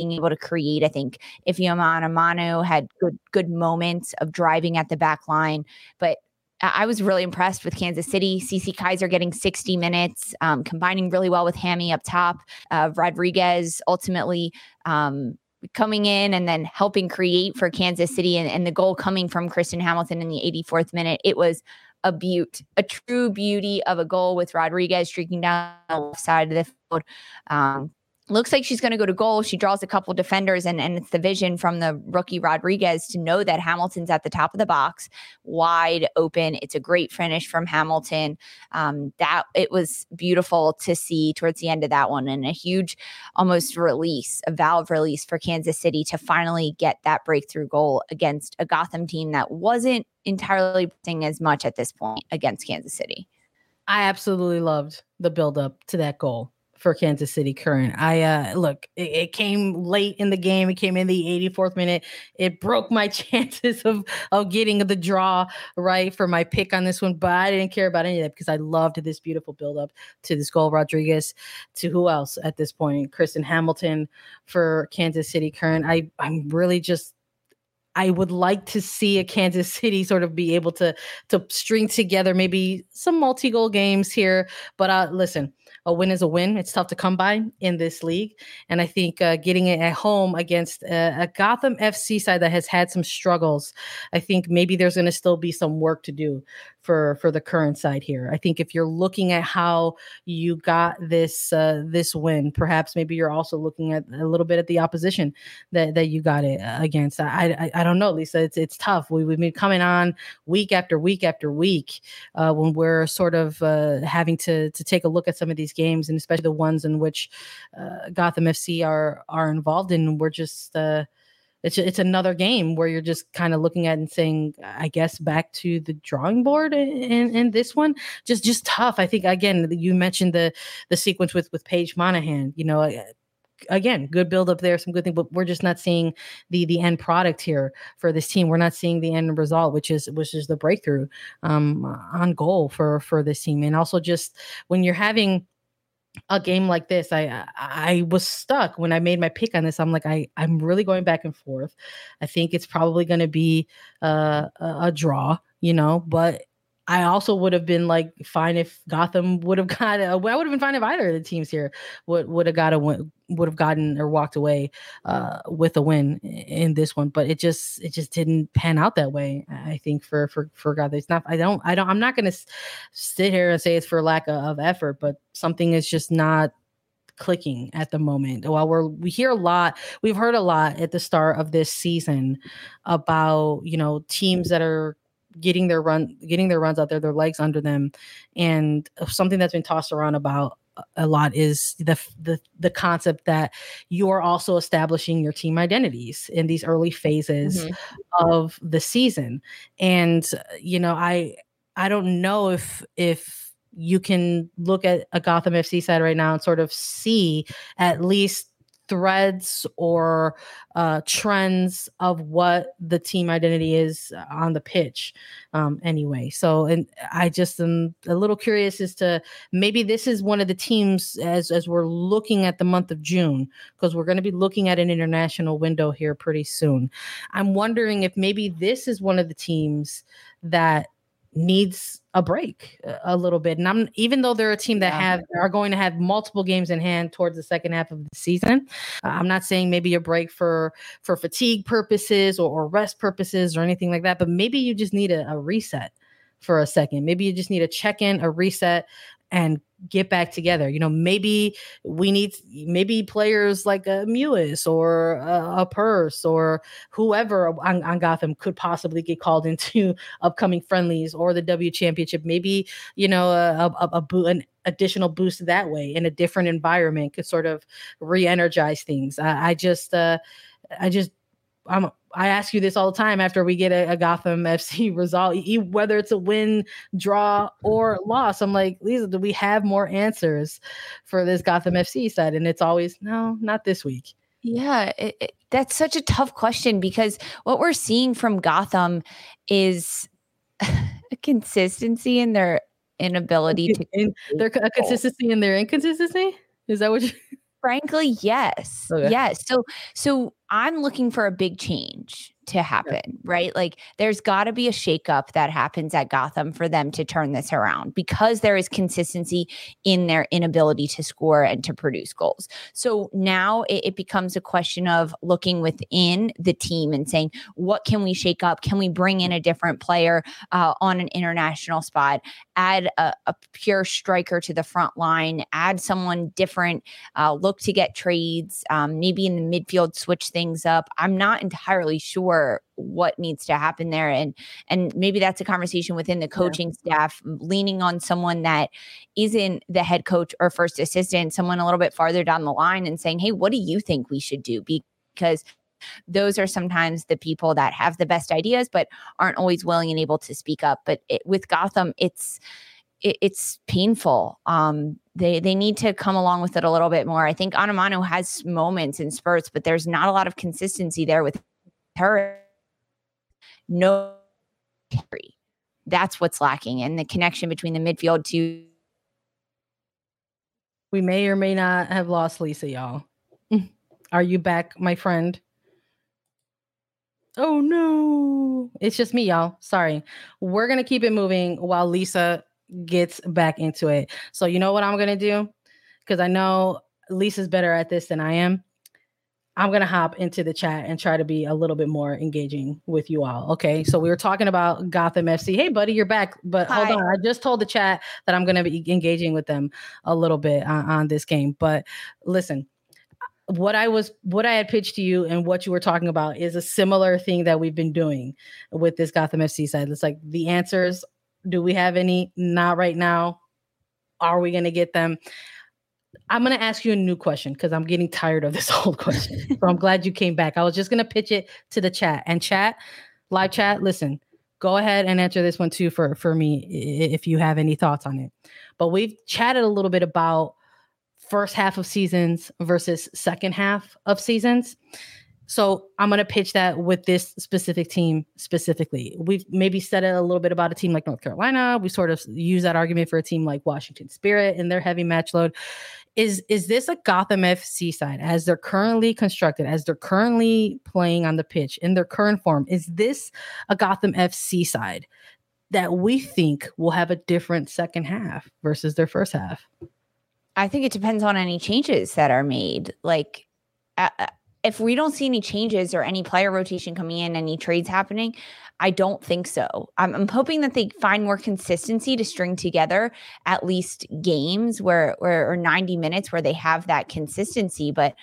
being able to create. I think Ifeoma Manu had good good moments of driving at the back line, but I was really impressed with Kansas City. Cece Kizer getting 60 minutes, um, combining really well with Hammy up top. Uh, Rodriguez ultimately um, coming in and then helping create for Kansas City, and, and, the goal coming from Kristen Hamilton in the 84th minute. It was a beaut, a true beauty of a goal with Rodriguez streaking down the left side of the field. Um, looks like she's going to go to goal. She draws a couple defenders, and, and it's the vision from the rookie Rodriguez to know that Hamilton's at the top of the box, wide open. It's a great finish from Hamilton. Um, that it was beautiful to see towards the end of that one, and a huge, almost release, a valve release for Kansas City to finally get that breakthrough goal against a Gotham team that wasn't entirely playing as much at this point against Kansas City. I absolutely loved the build up to that goal for Kansas City Current. I uh look, it, it, came late in the game. It came in the 84th minute. It broke my chances of of getting the draw right for my pick on this one, but I didn't care about any of that because I loved this beautiful build up to this goal. Rodriguez to who else at this point? Kristen Hamilton for Kansas City Current. I I'm really just I would like to see a Kansas City sort of be able to to string together maybe some multi-goal games here. But uh, listen, a win is a win. It's tough to come by in this league. And I think uh, getting it at home against a, a, Gotham FC side that has had some struggles, I think maybe there's going to still be some work to do for for the current side here. I think if you're looking at how you got this uh, this win, perhaps maybe you're also looking at a little bit at the opposition that that you got it uh, against. I I, I don't know, Lisa. It's it's tough. We we've been coming on week after week after week uh, when we're sort of uh, having to to take a look at some of these games, and especially the ones in which uh, Gotham FC are are involved in. We're just uh, it's it's another game where you're just kind of looking at and saying, I guess back to the drawing board in, in this one. Just just tough. I think again, you mentioned the the sequence with with Paige Monaghan. You know, again, good build up there, some good thing, but we're just not seeing the the end product here for this team. We're not seeing the end result, which is which is the breakthrough um, on goal for for this team. And also just when you're having a game like this, I I was stuck when I made my pick on this. I'm like, I I'm really going back and forth. I think it's probably going to be uh, a, a draw, you know, but I also would have been like fine if Gotham would have got. A, I would have been fine if either of the teams here would would have got a would have gotten or walked away uh, with a win in this one. But it just it just didn't pan out that way. I think for for for God, it's not. I don't. I don't. I'm not going to sit here and say it's for lack of, of effort, but something is just not clicking at the moment. While we're we hear a lot, we've heard a lot at the start of this season about you know teams that are getting their run getting their runs out there their legs under them and something that's been tossed around about a lot is the the the concept that you are also establishing your team identities in these early phases mm-hmm. of the season and you know i i don't know if if you can look at a Gotham FC side right now and sort of see at least threads or uh, trends of what the team identity is on the pitch um, anyway. So and i just am a little curious as to maybe this is one of the teams as as we're looking at the month of june because we're going to be looking at an international window here pretty soon. I'm wondering if maybe this is one of the teams that needs a break a little bit. And I'm even though they're a team that yeah. have are going to have multiple games in hand towards the second half of the season, uh, I'm not saying maybe a break for for fatigue purposes or, or rest purposes or anything like that, but maybe you just need a, a reset for a second. Maybe you just need a check in, a reset, and get back together. You know, maybe we need maybe players like a Mewis or a, a Purce or whoever on, on, Gotham could possibly get called into upcoming friendlies or the W Championship. Maybe you know a, a, a, an additional boost that way in a different environment could sort of re-energize things. I, I just uh, I just I'm I ask you this all the time after we get a, a Gotham FC result, whether it's a win, draw, or loss. I'm like, Lisa, do we have more answers for this Gotham FC side? And it's always, no, not this week. Yeah, it, it, that's such a tough question because what we're seeing from Gotham is a consistency in their inability to. In, their a consistency in their inconsistency. Is that what you? Frankly, yes. Okay. Yes. So so I'm looking for a big change to happen, yeah. right? Like there's got to be a shakeup that happens at Gotham for them to turn this around because there is consistency in their inability to score and to produce goals. So now it, it becomes a question of looking within the team and saying, what can we shake up? Can we bring in a different player uh, on an international spot? Add a, a, pure striker to the front line, add someone different, uh, look to get trades, um, maybe in the midfield, switch things up. I'm not entirely sure what needs to happen there and and maybe that's a conversation within the coaching yeah. staff leaning on someone that isn't the head coach or first assistant someone a little bit farther down the line and saying hey what do you think we should do because those are sometimes the people that have the best ideas but aren't always willing and able to speak up but it, with gotham it's it, it's painful um they they need to come along with it a little bit more. I think Onumonu has moments and spurts, but there's not a lot of consistency there with no carry. That's what's lacking. And the connection between the midfield to we may or may not have lost Lisa, y'all. Mm. Are you back, my friend? Oh no. It's just me, y'all. Sorry. We're going to keep it moving while Lisa gets back into it. So, you know what I'm going to do? Because I know Lisa's better at this than I am. I'm gonna hop into the chat and try to be a little bit more engaging with you all. Okay, so we were talking about Gotham FC. Hey, buddy, you're back. But Hi. hold on, I just told the chat that I'm gonna be engaging with them a little bit on, on this game. But listen, what I was what I had pitched to you and what you were talking about is a similar thing that we've been doing with this Gotham FC side. It's like the answers. Do we have any? Not right now. Are we gonna get them? I'm going to ask you a new question because I'm getting tired of this old question. so I'm glad you came back. I was just going to pitch it to the chat and chat, live chat. Listen, go ahead and answer this one too for for me if you have any thoughts on it. But we've chatted a little bit about first half of seasons versus second half of seasons. So I'm going to pitch that with this specific team specifically. We've maybe said a little bit about a team like North Carolina. We sort of use that argument for a team like Washington Spirit and their heavy match load. Is is this a Gotham FC side as they're currently constructed, as they're currently playing on the pitch in their current form? Is this a Gotham FC side that we think will have a different second half versus their first half? I think it depends on any changes that are made. Like, if we don't see any changes or any player rotation coming in, any trades happening, I don't think so. I'm, I'm, hoping that they find more consistency to string together at least games where, where or 90 minutes where they have that consistency. But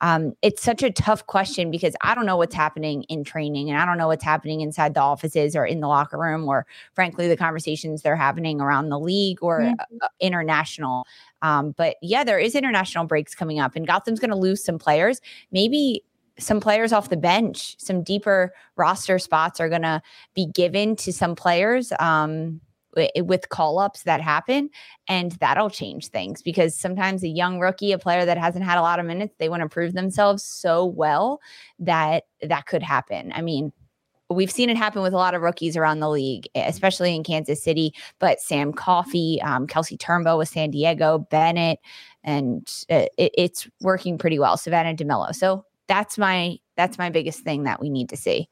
um, it's such a tough question because I don't know what's happening in training and I don't know what's happening inside the offices or in the locker room or, frankly, the conversations they're having around the league or mm-hmm. uh, international. Um, but yeah, there is international breaks coming up, and Gotham's going to lose some players. Maybe some players off the bench, some deeper roster spots are going to be given to some players. Um, with call ups that happen. And that'll change things because sometimes a young rookie, a player that hasn't had a lot of minutes, they want to prove themselves so well that that could happen. I mean, we've seen it happen with a lot of rookies around the league, especially in Kansas City. But Sam Coffey, um, Kelsey Turnbow with San Diego, Bennett, and uh, it, it's working pretty well. Savannah DeMello. So that's my that's my biggest thing that we need to see.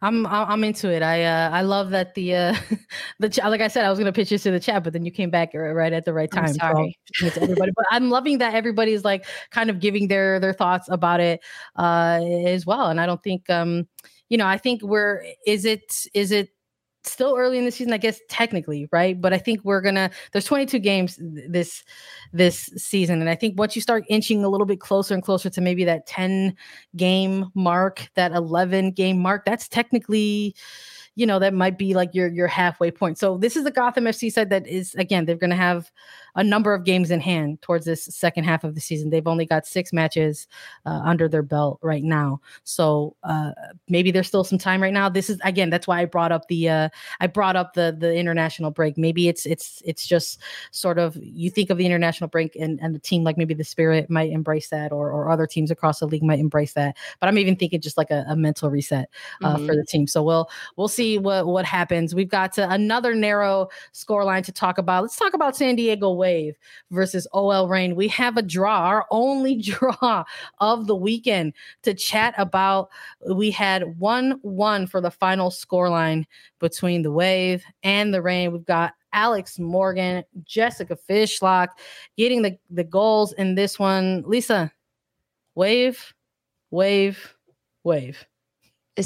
I'm I'm into it. I uh, I love that the uh, the ch- like I said I was gonna pitch this to the chat, but then you came back right at the right time. I'm sorry, so everybody. but I'm loving that everybody's like kind of giving their their thoughts about it uh, as well. And I don't think um you know I think we're is it is it still early in the season, I guess technically, right? But I think we're gonna. There's 22 games this this season, and I think once you start inching a little bit closer and closer to maybe that 10 game mark, that 11 game mark, that's technically you know that might be like your your halfway point. So this is the Gotham FC side that is again they're going to have a number of games in hand towards this second half of the season. They've only got six matches uh, under their belt right now, so uh, maybe there's still some time right now. This is again that's why I brought up the uh, I brought up the the international break. Maybe it's it's it's just sort of you think of the international break and and the team like maybe the Spirit might embrace that, or or other teams across the league might embrace that. But I'm even thinking just like a, a mental reset uh, mm-hmm. for the team. So we'll we'll see what what happens. We've got to another narrow score line to talk about. Let's talk about San Diego Wave versus OL Reign. We have a draw, our only draw of the weekend to chat about. We had 1 1 for the final score line between the Wave and the Reign. We've got Alex Morgan, Jessica Fishlock getting the, the goals in this one. Lisa, Wave, Wave, Wave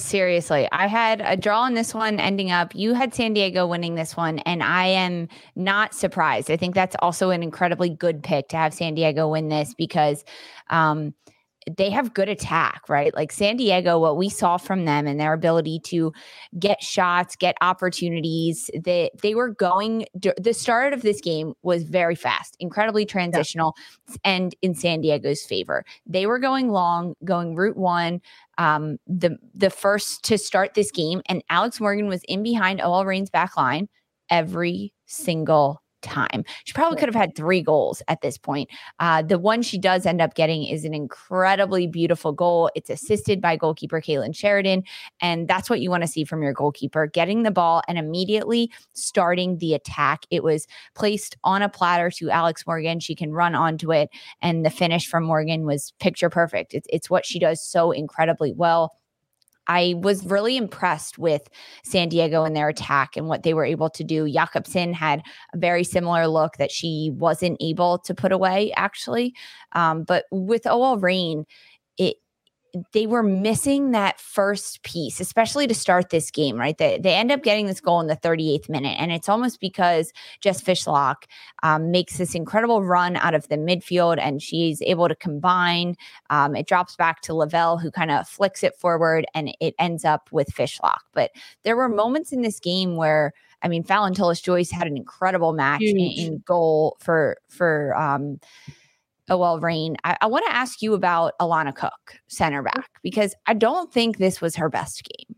seriously, I had a draw in this one ending up. You had San Diego winning this one, and I am not surprised. I think that's also an incredibly good pick to have San Diego win this because um, they have good attack, right? Like San Diego, what we saw from them and their ability to get shots, get opportunities, they they were going the start of this game was very fast, incredibly transitional yeah. and in San Diego's favor. They were going long, going route 1, um the the first to start this game. And Alex Morgan was in behind OL Reign's back line every single time. She probably could have had three goals at this point. Uh, the one she does end up getting is an incredibly beautiful goal. It's assisted by goalkeeper Kailen Sheridan. And that's what you want to see from your goalkeeper getting the ball and immediately starting the attack. It was placed on a platter to Alex Morgan. She can run onto it. And the finish from Morgan was picture perfect. It's, it's what she does so incredibly well. I was really impressed with San Diego and their attack and what they were able to do. Jakobsson had a very similar look that she wasn't able to put away, actually. Um, but with OL it they were missing that first piece, especially to start this game, right? They, they end up getting this goal in the 38th minute. And it's almost because Jess Fishlock um, makes this incredible run out of the midfield and she's able to combine. Um, it drops back to Lavelle, who kind of flicks it forward and it ends up with Fishlock. But there were moments in this game where I mean, Phallon Tullis Joyce had an incredible match in, in, goal for for um, OL Reign, I, I want to ask you about Alana Cook, center back, because I don't think this was her best game.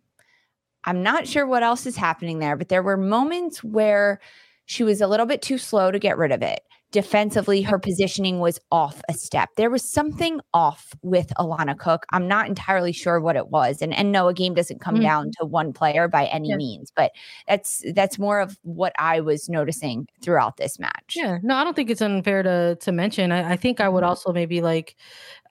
I'm not sure what else is happening there, but there were moments where she was a little bit too slow to get rid of it. Defensively, her positioning was off a step. There was something off with Alana Cook. I'm not entirely sure what it was. And and no, a game doesn't come mm-hmm. down to one player by any yeah. means, but that's that's more of what I was noticing throughout this match. Yeah, no, I don't think it's unfair to to mention. I, I think I would mm-hmm. also maybe like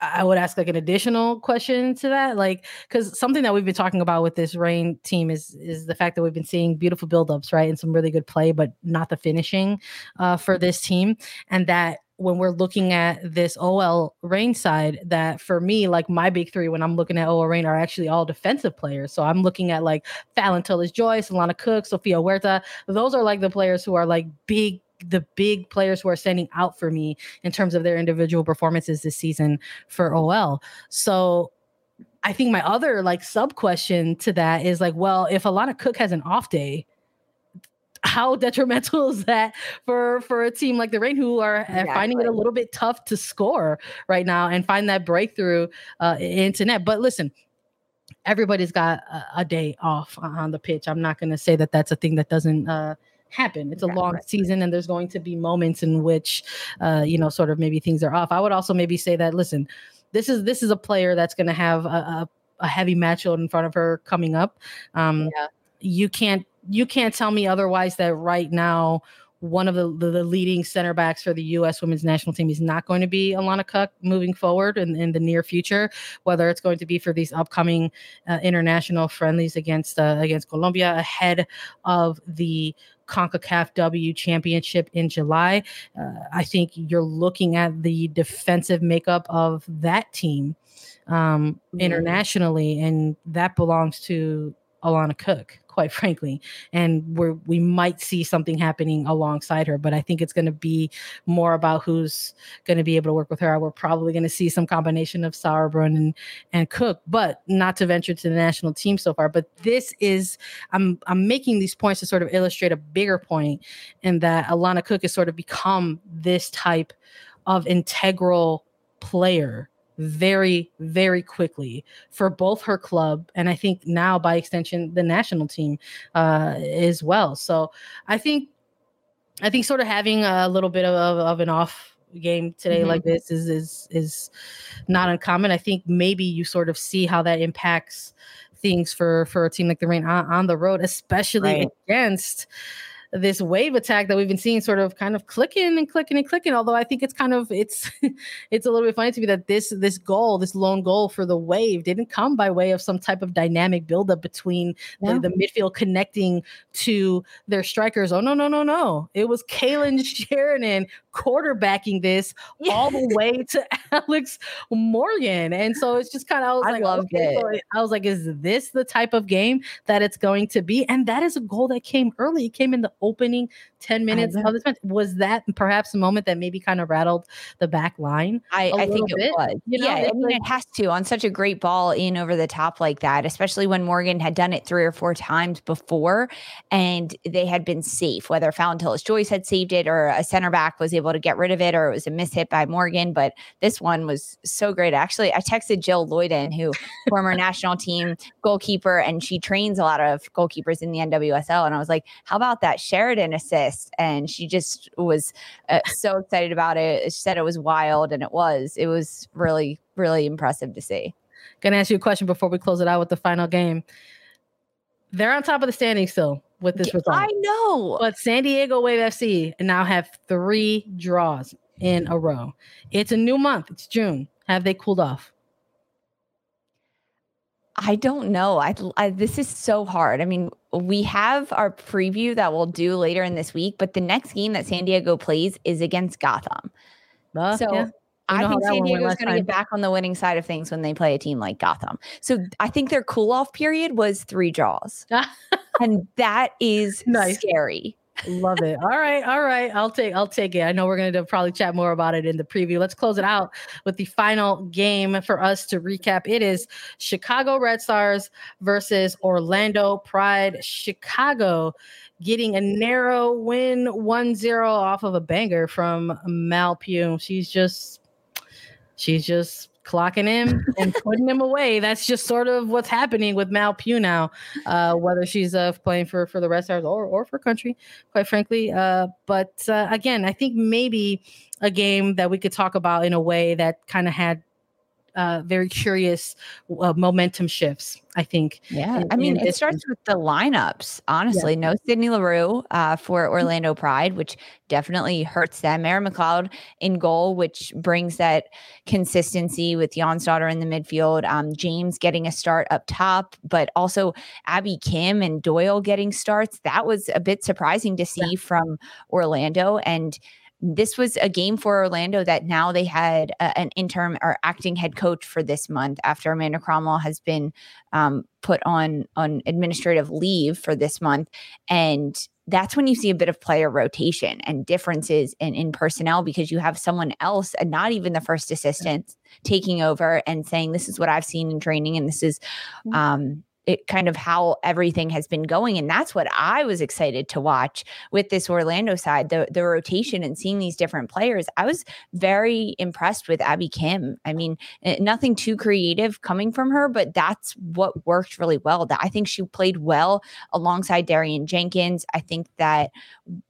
I would ask like an additional question to that, like because something that we've been talking about with this Reign team is is the fact that we've been seeing beautiful buildups, right, and some really good play, but not the finishing uh, for this team, and that when we're looking at this OL Reign side, that for me, like my big three when I'm looking at OL Reign are actually all defensive players. So I'm looking at like Phallon Tullis Joyce, Alana Cook, Sofia Huerta. Those are like the players who are like big the big players who are standing out for me in terms of their individual performances this season for OL. So I think my other like sub question to that is like, well, if Alana Cook has an off day, how detrimental is that for for a team like the Reign who are exactly. finding it a little bit tough to score right now and find that breakthrough uh, into net? But listen, everybody's got a, a, day off on the pitch. I'm not going to say that that's a thing that doesn't uh, happen. It's a long right. season, and there's going to be moments in which, uh, you know, sort of maybe things are off. I would also maybe say that listen, this is this is a player that's going to have a, a, a, heavy matchload in front of her coming up. Um, yeah. You can't you can't tell me otherwise that right now one of the, the, the, leading center backs for the U.S. women's national team is not going to be Alana Cook moving forward in, in the near future, whether it's going to be for these upcoming uh, international friendlies against uh, against Colombia ahead of the CONCACAF W championship in July. Uh, I think you're looking at the defensive makeup of that team um, mm-hmm. internationally, and that belongs to Alana Cook quite frankly. And we're we might see something happening alongside her, but I think it's going to be more about who's going to be able to work with her. We're probably going to see some combination of Sauerbrunn and and Cook, but not to venture to the national team so far. But this is I'm I'm making these points to sort of illustrate a bigger point in that Alana Cook has sort of become this type of integral player very, very quickly for both her club and I think now by extension the national team uh, as well. So I think I think sort of having a little bit of, of an off game today mm-hmm. like this is is is not uncommon. I think maybe you sort of see how that impacts things for for a team like the Reign on, on the road, especially right. against this wave attack that we've been seeing sort of kind of clicking and clicking and clicking although i think it's kind of it's it's a little bit funny to me that this this goal this lone goal for the wave didn't come by way of some type of dynamic buildup between yeah. the, the, midfield connecting to their strikers oh no no no no it was Kailen sheridan quarterbacking this yeah. all the way to alex morgan and so it's just kind of i was I like loved okay, it. i was like is this the type of game that it's going to be and that is a goal that came early it came in the opening 10 minutes of this match. Was that perhaps a moment that maybe kind of rattled the back line? I, I think it was. You know, yeah, I mean, like, it has to on such a great ball in over the top like that, especially when Morgan had done it three or four times before and they had been safe, whether Phallon Tullis Joyce had saved it or a center back was able to get rid of it or it was a miss hit by Morgan. But this one was so great. Actually, I texted Jill Loyden, who former national team goalkeeper, and she trains a lot of goalkeepers in the NWSL. And I was like, how about that Sheridan assist? And she just was uh, so excited about it. She said it was wild, and it was. It was really, really impressive to see. Gonna ask you a question before we close it out with the final game. They're on top of the standing still with this result. I know. But San Diego Wave FC now have three draws in a row. It's a new month. It's June. Have they cooled off? I don't know. I, I, this is so hard. I mean, we have our preview that we'll do later in this week, but the next game that San Diego plays is against Gotham. Uh, so yeah. I think San Diego is going to get back on the winning side of things when they play a team like Gotham. So I think their cool off period was three draws, and that is nice. scary. Love it. All right, all right. I'll take I'll take it. I know we're going to probably chat more about it in the preview. Let's close it out with the final game for us to recap. It is Chicago Red Stars versus Orlando Pride. Chicago getting a narrow win 1-0 off of a banger from Mal Pugh. She's just she's just clocking him and putting him away. That's just sort of what's happening with Mal Pugh now, uh, whether she's uh, playing for for the Red Stars or or for country, quite frankly. Uh, but uh, again, I think maybe a game that we could talk about in a way that kind of had uh, very curious uh, momentum shifts. I think. Yeah, in, I mean, it starts with the lineups. Honestly, yeah. no Sydney Leroux uh, for mm-hmm. Orlando Pride, which definitely hurts them. Erin McLeod in goal, which brings that consistency with Jonsdottir in the midfield. Um, James getting a start up top, but also Abby Kim and Doyle getting starts. That was a bit surprising to see yeah. from Orlando and this was a game for Orlando that now they had a, an interim or acting head coach for this month after Amanda Cromwell has been um, put on on administrative leave for this month, and that's when you see a bit of player rotation and differences in, in personnel because you have someone else and not even the first assistant taking over and saying this is what I've seen in training and this is mm. um, it kind of how everything has been going and that's what I was excited to watch with this Orlando side the the rotation and seeing these different players. I was very impressed with Abby Kim. I mean eh, nothing too creative coming from her but that's what worked really well that I think she played well alongside Darian Jenkins. I think that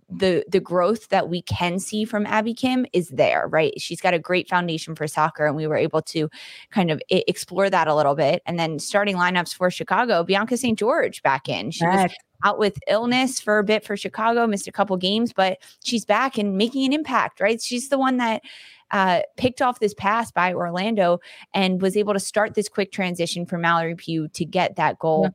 the the growth that we can see from Abby Kim is there, right? She's got a great foundation for soccer, and we were able to kind of explore that a little bit. And then starting lineups for Chicago, Bianca St. George back in. She back. was out with illness for a bit for Chicago, missed a couple games, but she's back and making an impact, right? She's the one that uh, picked off this pass by Orlando and was able to start this quick transition for Mallory Pugh to get that goal. Yeah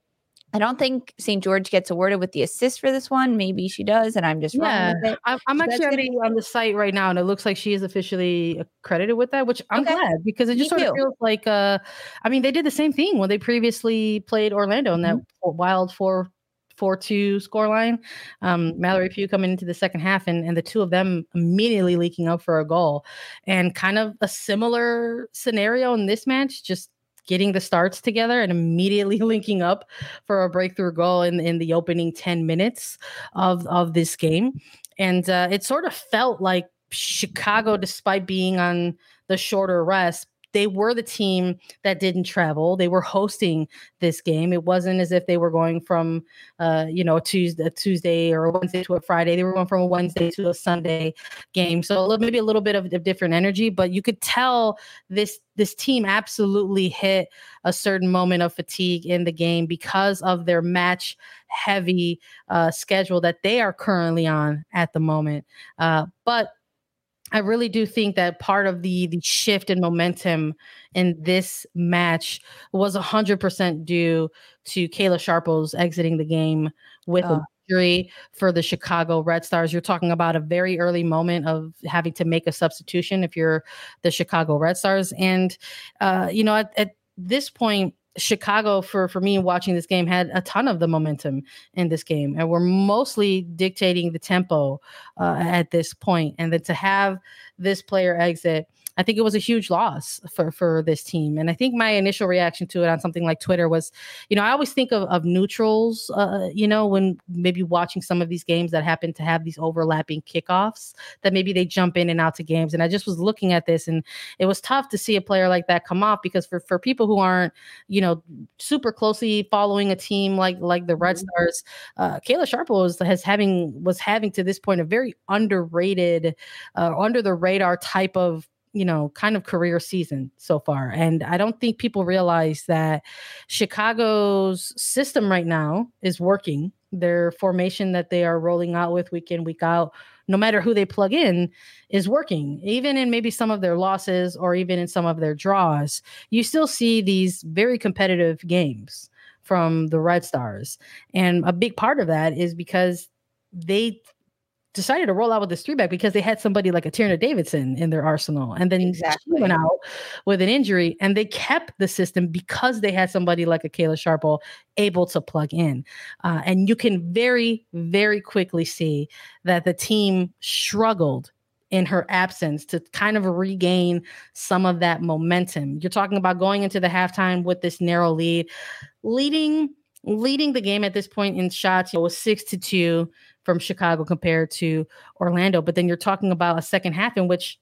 I don't think St. George gets awarded with the assist for this one. Maybe she does, and I'm just yeah. I'm, I'm actually on the, on the, site right now, and it looks like she is officially credited with that, which I'm okay. glad because it just Me sort too. of feels like. Uh, I mean, they did the same thing when they previously played Orlando in that mm-hmm. wild four four two scoreline. Um, Mallory Pugh coming into the second half, and and the two of them immediately leaking up for a goal, and kind of a similar scenario in this match, just getting the starts together and immediately linking up for a breakthrough goal in, in the opening 10 minutes of, of this game. And uh, it sort of felt like Chicago, despite being on the shorter rest, they were the team that didn't travel. They were hosting this game. It wasn't as if they were going from, uh, you know, Tuesday, Tuesday or a Wednesday to a Friday. They were going from a Wednesday to a Sunday game. So a little, maybe a little bit of, of different energy, but you could tell this this team absolutely hit a certain moment of fatigue in the game because of their match heavy uh, schedule that they are currently on at the moment. Uh, but I really do think that part of the the shift in momentum in this match was hundred percent due to Kayla Sharples exiting the game with a injury for the Chicago Red Stars. You're talking about a very early moment of having to make a substitution if you're the Chicago Red Stars, and uh, you know at, at this point Chicago for for me watching this game had a ton of the momentum in this game and we're mostly dictating the tempo uh, at this point and then to have this player exit I think it was a huge loss for for this team. And I think my initial reaction to it on something like Twitter was, you know, I always think of, of neutrals, uh, you know, when maybe watching some of these games that happen to have these overlapping kickoffs, that maybe they jump in and out to games. And I just was looking at this, and it was tough to see a player like that come off because for for people who aren't, you know, super closely following a team like like the Red mm-hmm. Stars, uh, Kayla Sharp was has having was having to this point a very underrated, uh, under the radar type of you know, kind of career season so far. And I don't think people realize that Chicago's system right now is working. Their formation that they are rolling out with week in, week out, no matter who they plug in, is working. Even in maybe some of their losses or even in some of their draws, you still see these very competitive games from the Red Stars. And a big part of that is because they decided to roll out with this three back because they had somebody like a Tierna Davidson in their arsenal. And then exactly. she went out with an injury and they kept the system because they had somebody like a Kayla Sharple able to plug in. Uh, and you can very, very quickly see that the team struggled in her absence to kind of regain some of that momentum. You're talking about going into the halftime with this narrow lead, leading leading the game at this point in shots. It was six to two from Chicago compared to Orlando. But then you're talking about a second half in which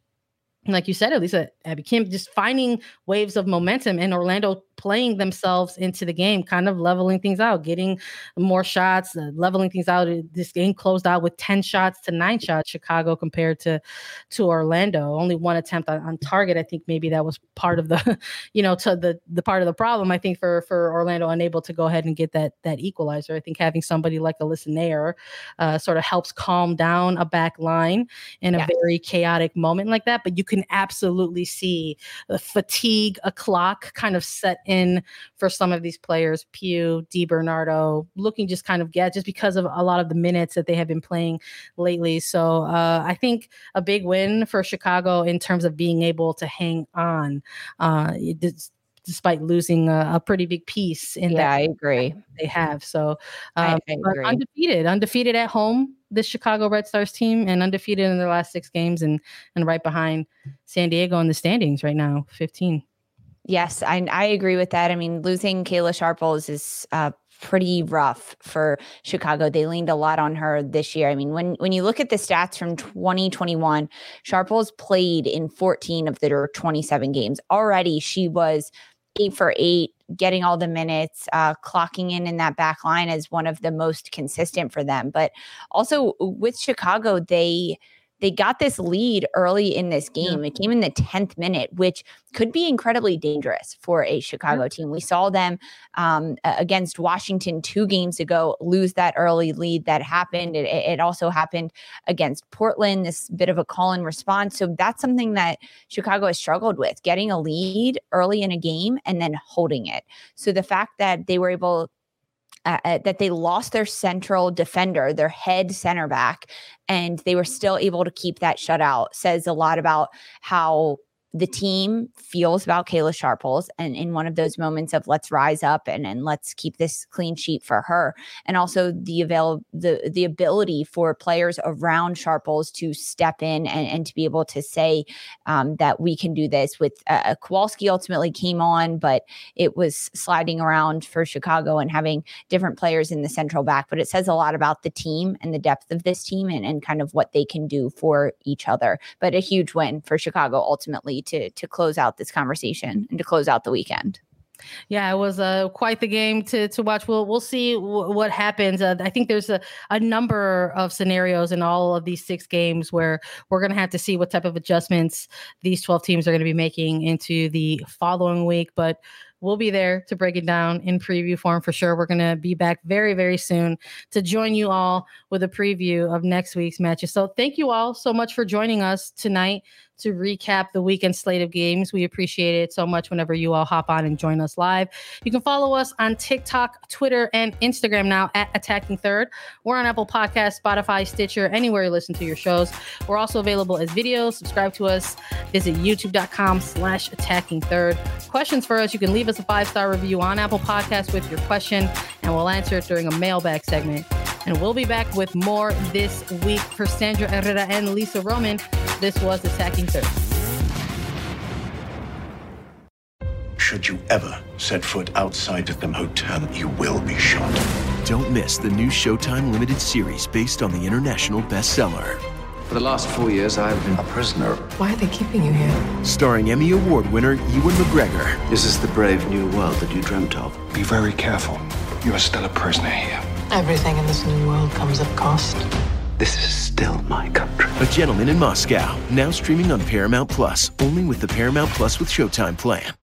like you said, least Abby Kim, just finding waves of momentum and Orlando playing themselves into the game, kind of leveling things out, getting more shots, uh, leveling things out. This game closed out with 10 shots to nine shots, Chicago compared to to Orlando. Only one attempt on, on target. I think maybe that was part of the, you know, to the the part of the problem. I think for for Orlando unable to go ahead and get that that equalizer. I think having somebody like Alyssa Naeher uh, sort of helps calm down a back line in a very chaotic moment like that. But you can absolutely see the fatigue, a clock kind of set in for some of these players, Pugh, DiBernardo, looking just kind of get just because of a lot of the minutes that they have been playing lately. So uh, I think a big win for Chicago in terms of being able to hang on. Uh, despite losing a, a, pretty big piece in yeah, I agree. They have so um, I, I undefeated, undefeated at home. This Chicago Red Stars team and undefeated in their last six games, and and right behind San Diego in the standings right now, fifteen. Yes, I, I agree with that. I mean, losing Kayla Sharples is uh, pretty rough for Chicago. They leaned a lot on her this year. I mean, when when you look at the stats from 2021, Sharples played in 14 of their 27 games. Already, she was eight for eight, getting all the minutes, uh, clocking in in that back line as one of the most consistent for them. But also with Chicago, they they got this lead early in this game. Yeah. It came in the 10th minute, which could be incredibly dangerous for a Chicago yeah. team. We saw them um, against Washington two games ago lose that early lead that happened. It, it, also happened against Portland, this bit of a call and response. So that's something that Chicago has struggled with getting a lead early in a game and then holding it. So the fact that they were able uh, uh, that they lost their central defender, their head center back, and they were still able to keep that shutout. Says a lot about how the team feels about Kayla Sharples and in one of those moments of let's rise up and, and let's keep this clean sheet for her. And also the avail the the ability for players around Sharples to step in and, and to be able to say um, that we can do this with uh, Kowalski ultimately came on, but it was sliding around for Chicago and having different players in the central back. But it says a lot about the team and the depth of this team and, and kind of what they can do for each other. But a huge win for Chicago ultimately to to close out this conversation and to close out the weekend. Yeah, it was uh, quite the game to to watch. We'll we'll see w- what happens. Uh, I think there's a, a number of scenarios in all of these six games where we're going to have to see what type of adjustments these 12 teams are going to be making into the following week. But we'll be there to break it down in preview form for sure. We're going to be back very, very soon to join you all with a preview of next week's matches. So thank you all so much for joining us tonight to recap the weekend slate of games. We appreciate it so much whenever you all hop on and join us live. You can follow us on TikTok, Twitter, and Instagram now at Attacking Third. We're on Apple Podcasts, Spotify, Stitcher, anywhere you listen to your shows. We're also available as videos. Subscribe to us. Visit youtube.com slash attacking third. Questions for us, you can leave us a five-star review on Apple Podcasts with your question, and we'll answer it during a mailbag segment. And we'll be back with more this week for Sandra Herrera and Lisa Roman. This was Attacking Third. Should you ever set foot outside of the hotel, you will be shot. Don't miss the new Showtime limited series based on the international bestseller. For the last four years, I've been a prisoner. Why are they keeping you here? Starring Emmy Award winner Ewan McGregor. This is the brave new world that you dreamt of. Be very careful. You are still a prisoner here. Everything in this new world comes at cost. This is still my country. A Gentleman in Moscow, now streaming on Paramount Plus, only with the Paramount Plus with Showtime plan.